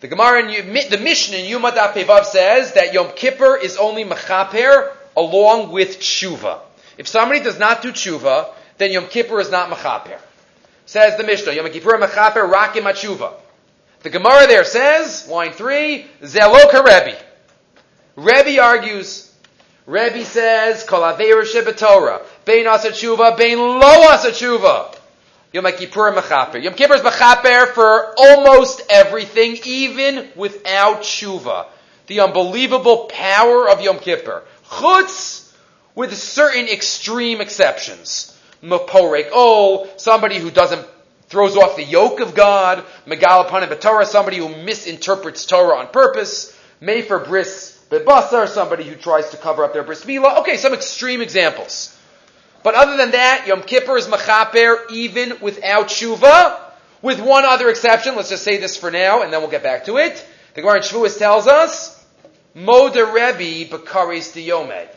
The Gemara in the Mishnah in Yuma Daf Pevav says that Yom Kippur is only Mechaper along with Tshuva. If somebody does not do Tshuva, then Yom Kippur is not Mechaper. Says the Mishnah, Yom Kippur Mechaper Rakim Tshuva. The Gemara there says, line three, Zeloka Rebbe. Rebbe argues, Rebbe says, Kol Aveir Torah, Bein Asa Tshuva, Bein Lo Asa Tshuva. Yom Kippur Mechaper. Yom Kippur is Mechaper for almost everything, even without Tshuva. The unbelievable power of Yom Kippur. Chutz, with certain extreme exceptions. Maporek Ol, oh, somebody who doesn't throws off the yoke of God. Megal Panim Torah, somebody who misinterprets Torah on purpose. Mefer Bris Bebasar, somebody who tries to cover up their bris milah. Okay, some extreme examples. But other than that, Yom Kippur is machaper even without tshuva, with one other exception. Let's just say this for now, and then we'll get back to it. The Gemara in Shavuos tells us, Moda Rebbe Bakaris Diyome.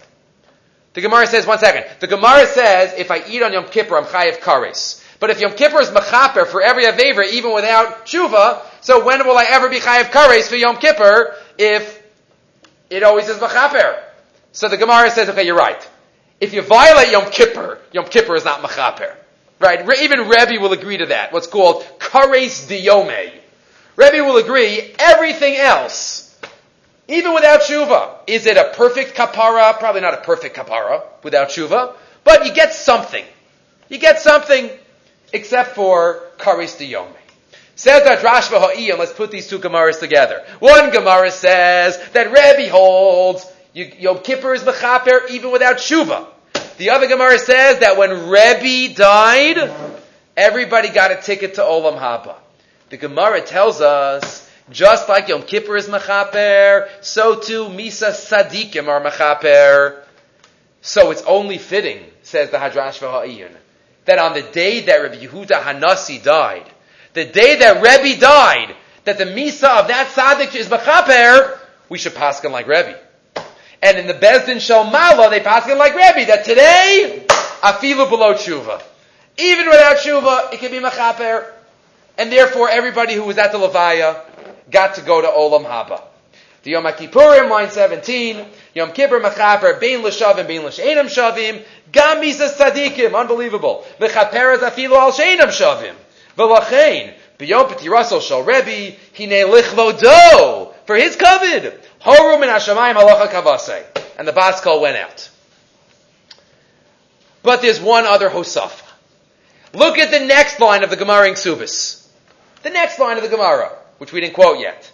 The Gemara says, one second. The Gemara says, if I eat on Yom Kippur, I'm chayiv kares. But if Yom Kippur is mechaper for every Avever, even without tshuva, so when will I ever be chayiv kares for Yom Kippur if it always is mechaper? So the Gemara says, okay, you're right. If you violate Yom Kippur, Yom Kippur is not mechaper. Right? Even Rebbe will agree to that. What's called kares diyome. Rebbe will agree, everything else, even without tshuva, is it a perfect kapara? Probably not a perfect kapara without tshuva, but you get something. You get something, except for Kares diyome. Says that Rashba Ha'iyam, let's put these two Gemaras together. One Gemara says that Rebbe holds Yom Kippur is mechaper even without tshuva. The other Gemara says that when Rebbe died, everybody got a ticket to Olam Haba. The Gemara tells us just like Yom Kippur is mechaper, so too Misa Sadikim are mechaper. So it's only fitting, says the Hadrash V'Ha'iyun, that on the day that Rabbi Yehuda Hanasi died, the day that Rebbe died, that the Misa of that Sadik is mechaper, we should paskin like Rebbe. And in the Bezdin Shalmala, they paskin like Rebbe, that today, afilu below tshuva. Even without tshuva, it can be mechaper. And therefore, everybody who was at the Levaya got to go to Olam Haba. The Yom Kippurim, line 17, Yom Kippur Mechaper, Bein L'Shavim, Bein L'Sheinam Shavim, Gam Misa Tzadikim, unbelievable. Mechaper Afilu Al Sheinam Shavim. V'lachein, B'yom P'tirasol Shal Rebbe, Hine Lichvodo, for his covet, Horum in Hashemayim Halacha Kavase. And the Baskal went out. But there's one other Hosafa. Look at the next line of the Gemara in Ksubis. The next line of the Gemara which we didn't quote yet.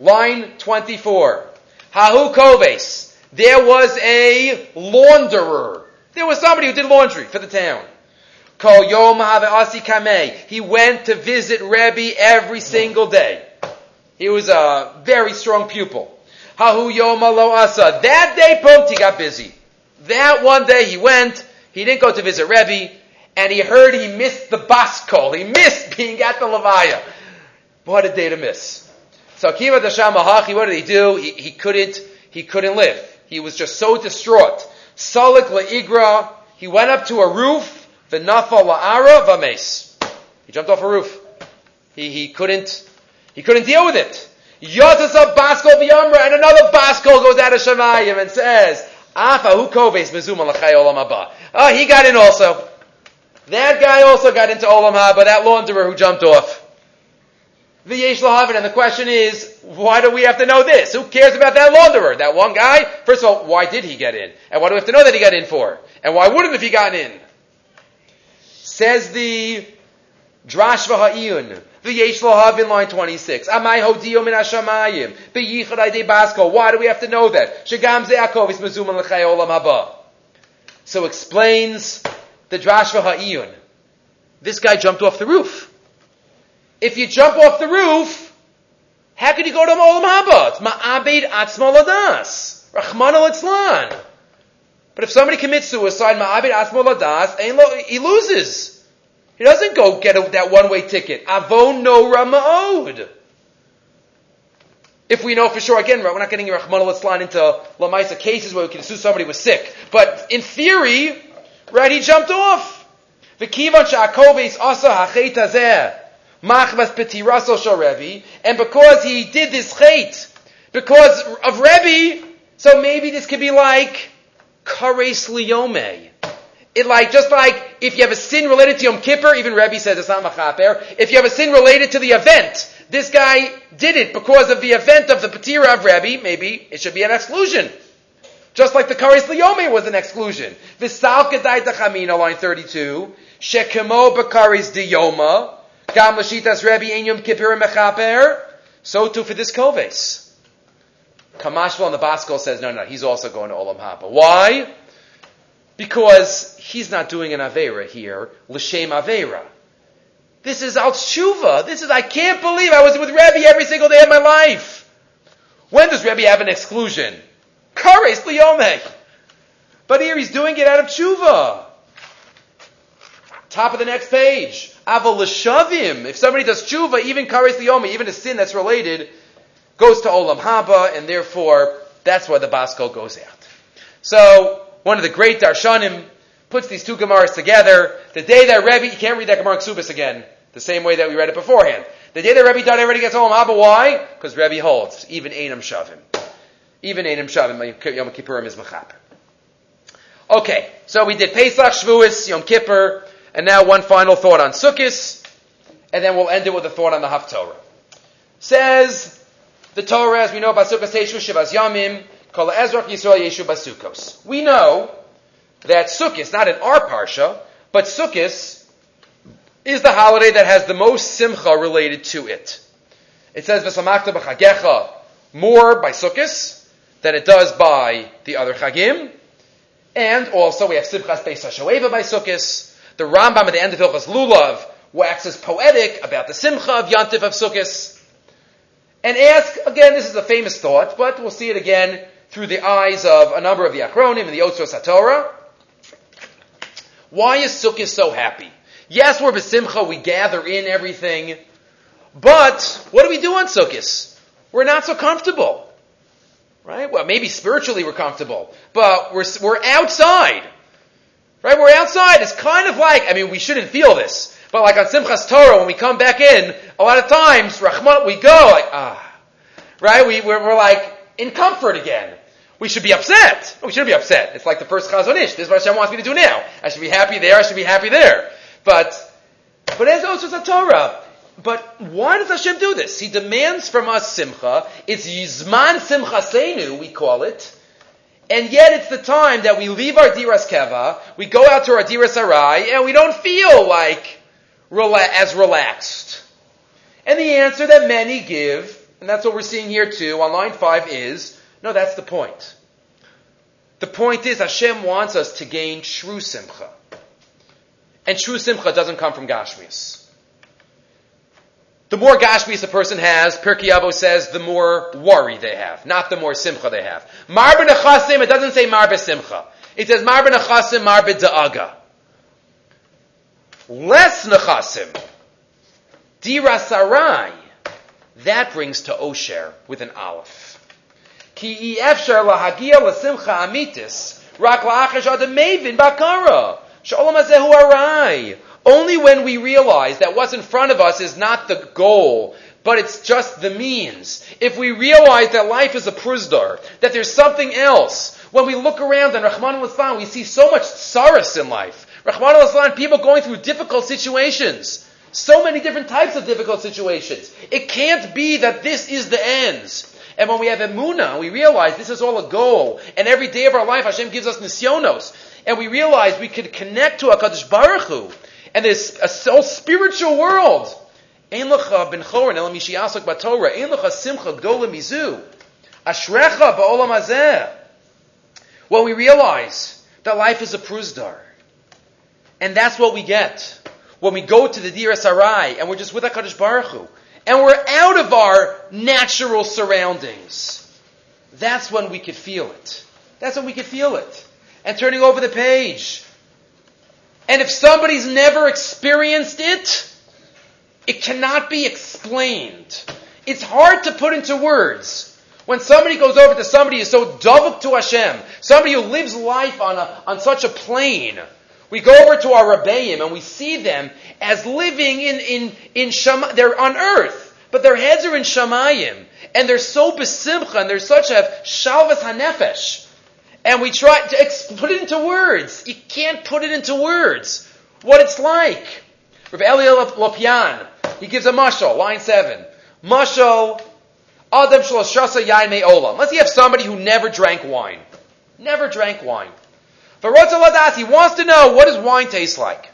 Line 24. Hahu Koves. There was a launderer. There was somebody who did laundry for the town. Kol Yom Asi Kameh. He went to visit Rebbe every single day. He was a very strong pupil. Hahu Asa. That day, Poked, got busy. That one day he went, he didn't go to visit Rebbe, and he heard he missed the bus call. He missed being at the Levaya. What a day to miss. So Akiva Dasham what did he do? He, he couldn't, he couldn't live. He was just so distraught. Salik La'igra, he went up to a roof, V'nafa La'ara V'mes. He jumped off a roof. He, he couldn't, he couldn't deal with it. Yotasa Baskol V'yamra, and another Baskol goes out of Shemayim and says, Afa Hu Koves Mizum Alachai Olam Haba. Oh, he got in also. That guy also got into Olam Haba, that launderer who jumped off. V'yesh. And the question is, why do we have to know this? Who cares about that launderer? That one guy? First of all, why did he get in? And why do we have to know that he got in for? And why wouldn't if he got in? Says the Drash v'ha'iyun. V'yesh lahavin, line 26. Amai hodiyom min hashamayim. B'yichad ayde basko. Why do we have to know that? Shagam ze'akov is mezum l'chay olam haba. So explains the Drash v'ha'iyun. This guy jumped off the roof. If you jump off the roof, how can you go to Olam Haba? It's ma'abed atzmoladas. Rahman al But if somebody commits suicide, ma'abed atzmoladas, he loses. He doesn't go get a, that one-way ticket. Avon no rama'od. If we know for sure, again, right, we're not getting Rahman al into Lamaisa cases where we can sue somebody was sick. But in theory, right, he jumped off. V'kivan sha'akoves asa hachet hazeh. Machvas Petiraso Shal and because he did this chait, because of Rebbe, so maybe this could be like Kares Liome. It like, just like if you have a sin related to Yom Kippur, even Rebbe says it's not Machaper, if you have a sin related to the event, this guy did it because of the event of the Petira of Rebbe, maybe it should be an exclusion. Just like the Kares Liome was an exclusion. V'sal Kedai line 32, Shekemo Bakaris Diyoma, Gam l'shitas Rebbe in Yom Kippur mechaper. So too for this koves. Kamashval and the Baskol says, no, no, he's also going to Olam Haba. Why? Because he's not doing an Avera here, L'Shem Avera. This is Al Tshuva. This is, I can't believe I was with Rebbe every single day of my life. When does Rebbe have an exclusion? Kares Liyomeh. But here he's doing it out of Tshuva. Top of the next page. Aval l'shavim. If somebody does tshuva, even kares liyoma, even a sin that's related goes to Olam Haba, and therefore that's why the Baskol goes out. So one of the great Darshanim puts these two Gemaras together. The day that Rebbe, you can't read that Gemara Ksubis again, the same way that we read it beforehand. The day that Rebbe died, everybody gets Olam Haba. Why? Because Rebbe holds, even Einam Shavim. Even Einam Shavim, Yom Kippurim is Mechap. Okay, so we did Pesach, Shavuos, Yom Kippur, and now one final thought on Sukkot, and then we'll end it with a thought on the Haftorah. Says the Torah, as we know, Basukos Teshu Shivas Yamim, Kol Ezrach Yisrael Yeshu Basukos. We know that Sukkot, not in our parsha, but Sukkot is the holiday that has the most simcha related to it. It says V'samakta b'chagecha more by Sukkot than it does by the other Chagim. And also we have Simchas Beis HaShoeva by Sukkot. The Rambam at the end of Hilchas Lulav waxes poetic about the Simcha of Yantif of Sukkot. And ask, again, this is a famous thought, but we'll see it again through the eyes of a number of the Achronim and the Otzos HaTorah. Why is Sukkot so happy? Yes, we're Besimcha, we gather in everything, but what do we do on Sukkot? We're not so comfortable. Right? Well, maybe spiritually we're comfortable, but we're, we're outside. Right? We're outside. It's kind of like, I mean, we shouldn't feel this, but like on Simchas Torah, when we come back in, a lot of times, Rahman, we go like, ah. Right? We, we're, we're like in comfort again. We should be upset. We shouldn't be upset. It's like the first Chazon Ish. This is what Hashem wants me to do now. I should be happy there. I should be happy there. But, but as also a Torah. But why does Hashem do this? He demands from us simcha. It's Yizman Simcha Seinu, we call it. And yet it's the time that we leave our Diras Keva, we go out to our Diras Arai, and we don't feel like rela- as relaxed. And the answer that many give, and that's what we're seeing here too, on line 5 is, no, that's the point. The point is Hashem wants us to gain true simcha. And true simcha doesn't come from Gashmias. The more Gashmias a person has, Pirkei Avos says, the more worry they have, not the more simcha they have. Mar b'nechasim, it doesn't say mar simcha. It says mar b'nechasim, mar da'aga. Less nechasim, dirasarai, that brings to Osher with an aleph. Ki efshar amitis, rak adam mevin bakara. Arai. Only when we realize that what's in front of us is not the goal, but it's just the means. If we realize that life is a prusdar, that there's something else, when we look around and Rahman al we see so much saras in life. Rahman al people going through difficult situations. So many different types of difficult situations. It can't be that this is the ends. And when we have emuna, we realize this is all a goal. And every day of our life, Hashem gives us nisyonos. And we realize we could connect to HaKadosh Baruch Hu. And there's a whole spiritual world. Ein lecha ben chorin el mishiasok batorah. Ein lecha simcha gola mizu. Ashrecha ba'olam hazeh. When we realize that life is a prusdar. And that's what we get. When we go to the Dira Sarai and we're just with HaKadosh Baruch Hu and we're out of our natural surroundings, that's when we could feel it. That's when we could feel it. And turning over the page. And if somebody's never experienced it, it cannot be explained. It's hard to put into words. When somebody goes over to somebody who's so dovuk to Hashem, somebody who lives life on, a, on such a plane, we go over to our Rebbeim and we see them as living in, in, in Shama, they're on earth, but their heads are in Shamayim. And they're so besimcha and they're such a shalvas hanefesh. And we try to ex- put it into words. You can't put it into words. What it's like. Rav Elya Lopian, he gives a mashal, line 7. Mashal, Adam Shaloshasa Yain Olam. Let's say you have somebody who never drank wine. Never drank wine. But he wants to know what does wine taste like.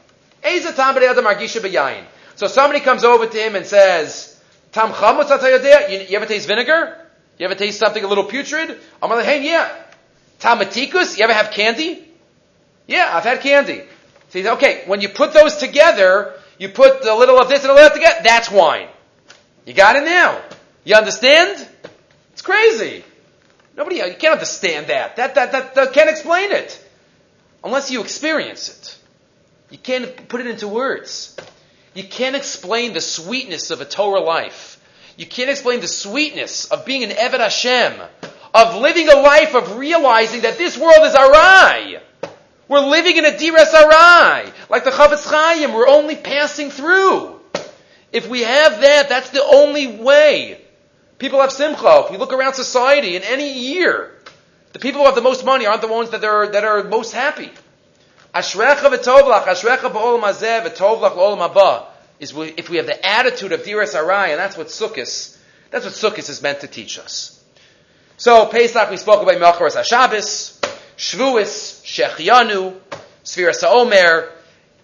So somebody comes over to him and says, Tam you ever taste vinegar? You ever taste something a little putrid? I'm like, hey, yeah. Tamatikus, you ever have candy? Yeah, I've had candy. So he said, okay, when you put those together, you put a little of this and a little of that together, that's wine. You got it now. You understand? It's crazy. Nobody, you can't understand that. That, that, that, that can't explain it unless you experience it. You can't put it into words. You can't explain the sweetness of a Torah life. You can't explain the sweetness of being an Eved Hashem, of living a life of realizing that this world is arai. We're living in a diras arai. Like the Chafetz Chaim, we're only passing through. If we have that, that's the only way. People have simcha. If you look around society in any year, the people who have the most money aren't the ones that are, that are most happy. Ashrecha v'tovlach, ashrecha ba'olam hazeh, v'tovlach l'olam haba, is if we have the attitude of diras arai, and that's what Sukkot, that's what Sukkot is meant to teach us. So, Pesach, we spoke about Melcharas HaShabbos, Shavuos, Shechianu, Sfiras HaOmer,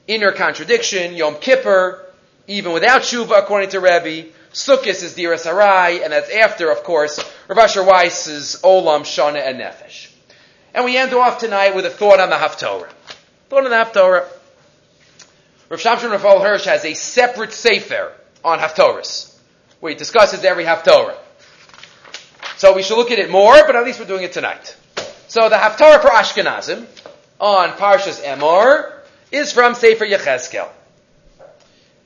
inner contradiction, Yom Kippur, even without Shuva, according to Rebbe, Sukkot is Diras Arai, and that's after, of course, Rav Asher Weiss's Olam, Shana, and Nefesh. And we end off tonight with a thought on the Haftorah. Thought on the Haftorah. Rav Shamshon Rafael Hirsch has a separate Sefer on Haftorahs, where he discusses every Haftorah. So we should look at it more, but at least we're doing it tonight. So the Haftarah for Ashkenazim on Parshas Emor is from Sefer Yechezkel.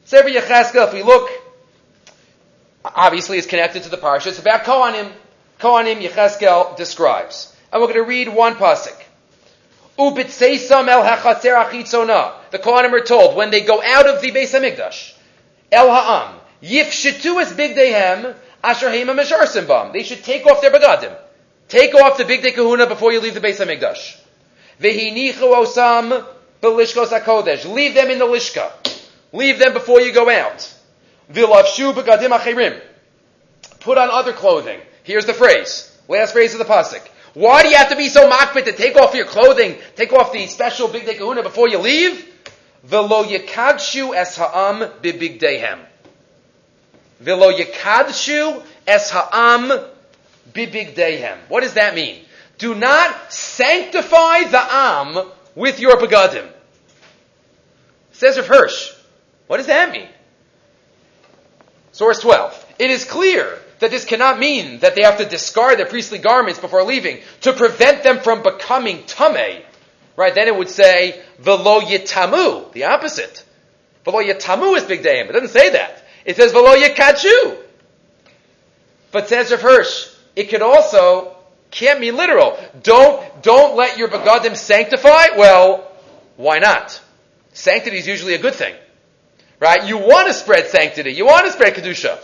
Sefer Yechezkel, if we look, obviously is connected to the Parsha. It's about Kohanim. Kohanim Yechezkel describes. And we're going to read one pasuk. The Kohanim are told when they go out of the Beis Hamikdash, el ha'am, yifshetu es bigdehem asher heima. They should take off their begadim. Take off the bigdei kahuna before you leave the Beis Hamikdash. Vehinichu osam belishkos hakodesh. Leave them in the lishka. Leave them before you go out. Put on other clothing. Here's the phrase. Last phrase of the pasuk. Why do you have to be so makbid to take off your clothing, take off the special big day kahuna before you leave? Velo yikadshu es ha'am bibigdehem. Velo yikadshu es ha'am bibigdehem. What does that mean? Do not sanctify the am with your begadim. Says Rav Hirsch. What does that mean? Source 12. It is clear that this cannot mean that they have to discard their priestly garments before leaving to prevent them from becoming tame. Right? Then it would say velo yitamu, the opposite. Velo yitamu is big day, it doesn't say that. It says velo yikachu. But says Rav Hirsch, it could also can't mean literal. Don't don't let your begadim sanctify. Well, why not? Sanctity is usually a good thing, right? You want to spread sanctity. You want to spread kedusha.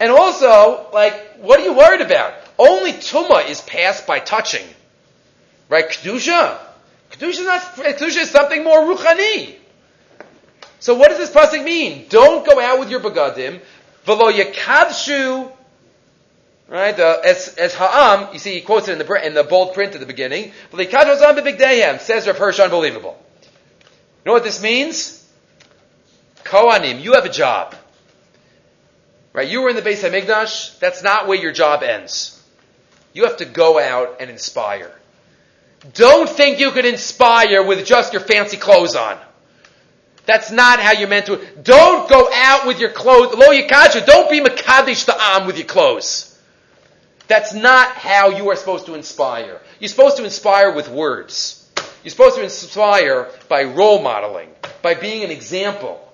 And also, like, what are you worried about? Only tuma is passed by touching, right? Kedusha. Kedusha is not. Kedusha is something more ruchani. So what does this pasuk mean? Don't go out with your begadim. V'lo yakadshu Right? Uh, as, as Ha'am, you see, he quotes it in the, in the bold print at the beginning. Says Rav Hirsch, unbelievable. You know what this means? Kohanim, you have a job. Right? You were in the Beis Hamikdash. That's not where your job ends. You have to go out and inspire. Don't think you can inspire with just your fancy clothes on. That's not how you're meant to. Don't go out with your clothes. Lo yikacha. Don't be makadish the am with your clothes. That's not how you are supposed to inspire. You're supposed to inspire with words. You're supposed to inspire by role modeling, by being an example.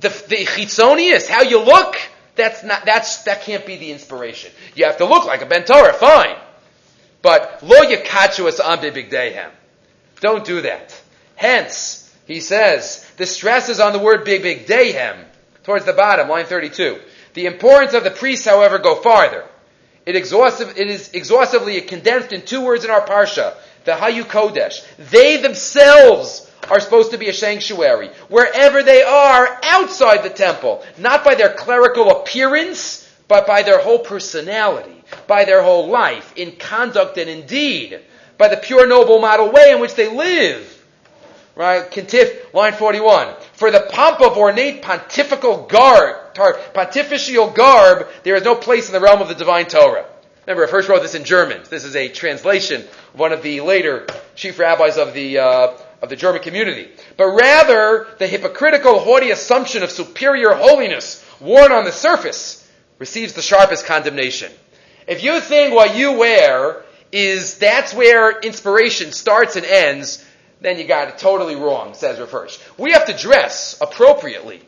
The, the chitzonius, how you look, that's not, that's, that can't be the inspiration. You have to look like a Ben Torah, fine. But lo yakachu es bigdehem. Don't do that. Hence, he says, the stress is on the word big big dehem, towards the bottom, line 32. The importance of the priests, however, go farther. It, exhaustive, it is exhaustively condensed in two words in our parsha, the Hayu Kodesh. They themselves are supposed to be a sanctuary, wherever they are outside the temple, not by their clerical appearance, but by their whole personality, by their whole life, in conduct and in deed, by the pure noble model way in which they live. Right? Kentif, line 41. For the pomp of ornate pontifical garb, pontifical garb, there is no place in the realm of the divine Torah. Remember, I first wrote this in German. This is a translation of one of the later chief rabbis of the, uh, of the German community. But rather, the hypocritical, haughty assumption of superior holiness worn on the surface receives the sharpest condemnation. If you think what you wear is that's where inspiration starts and ends, then you got it totally wrong, says Hirsch. We have to dress appropriately.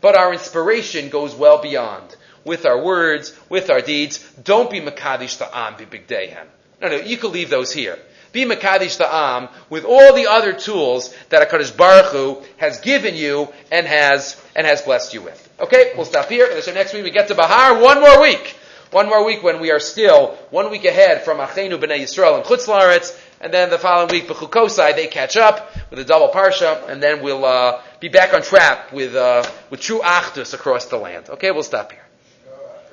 but our inspiration goes well beyond. With our words, with our deeds, don't be Makadish Ta'am Bibigdehem. No, no, you can leave those here. Be Makadish Ta'am with all the other tools that HaKadosh Baruch Hu has given you and has, and has blessed you with. Okay, we'll stop here. So next week we get to Bahar. One more week. One more week when we are still one week ahead from Achenu B'nai Yisrael and Chutz La'aretz, and then the following week, B'chukosai, they catch up with a double parsha, and then we'll uh, be back on track with uh, with true achdus across the land. Okay, we'll stop here.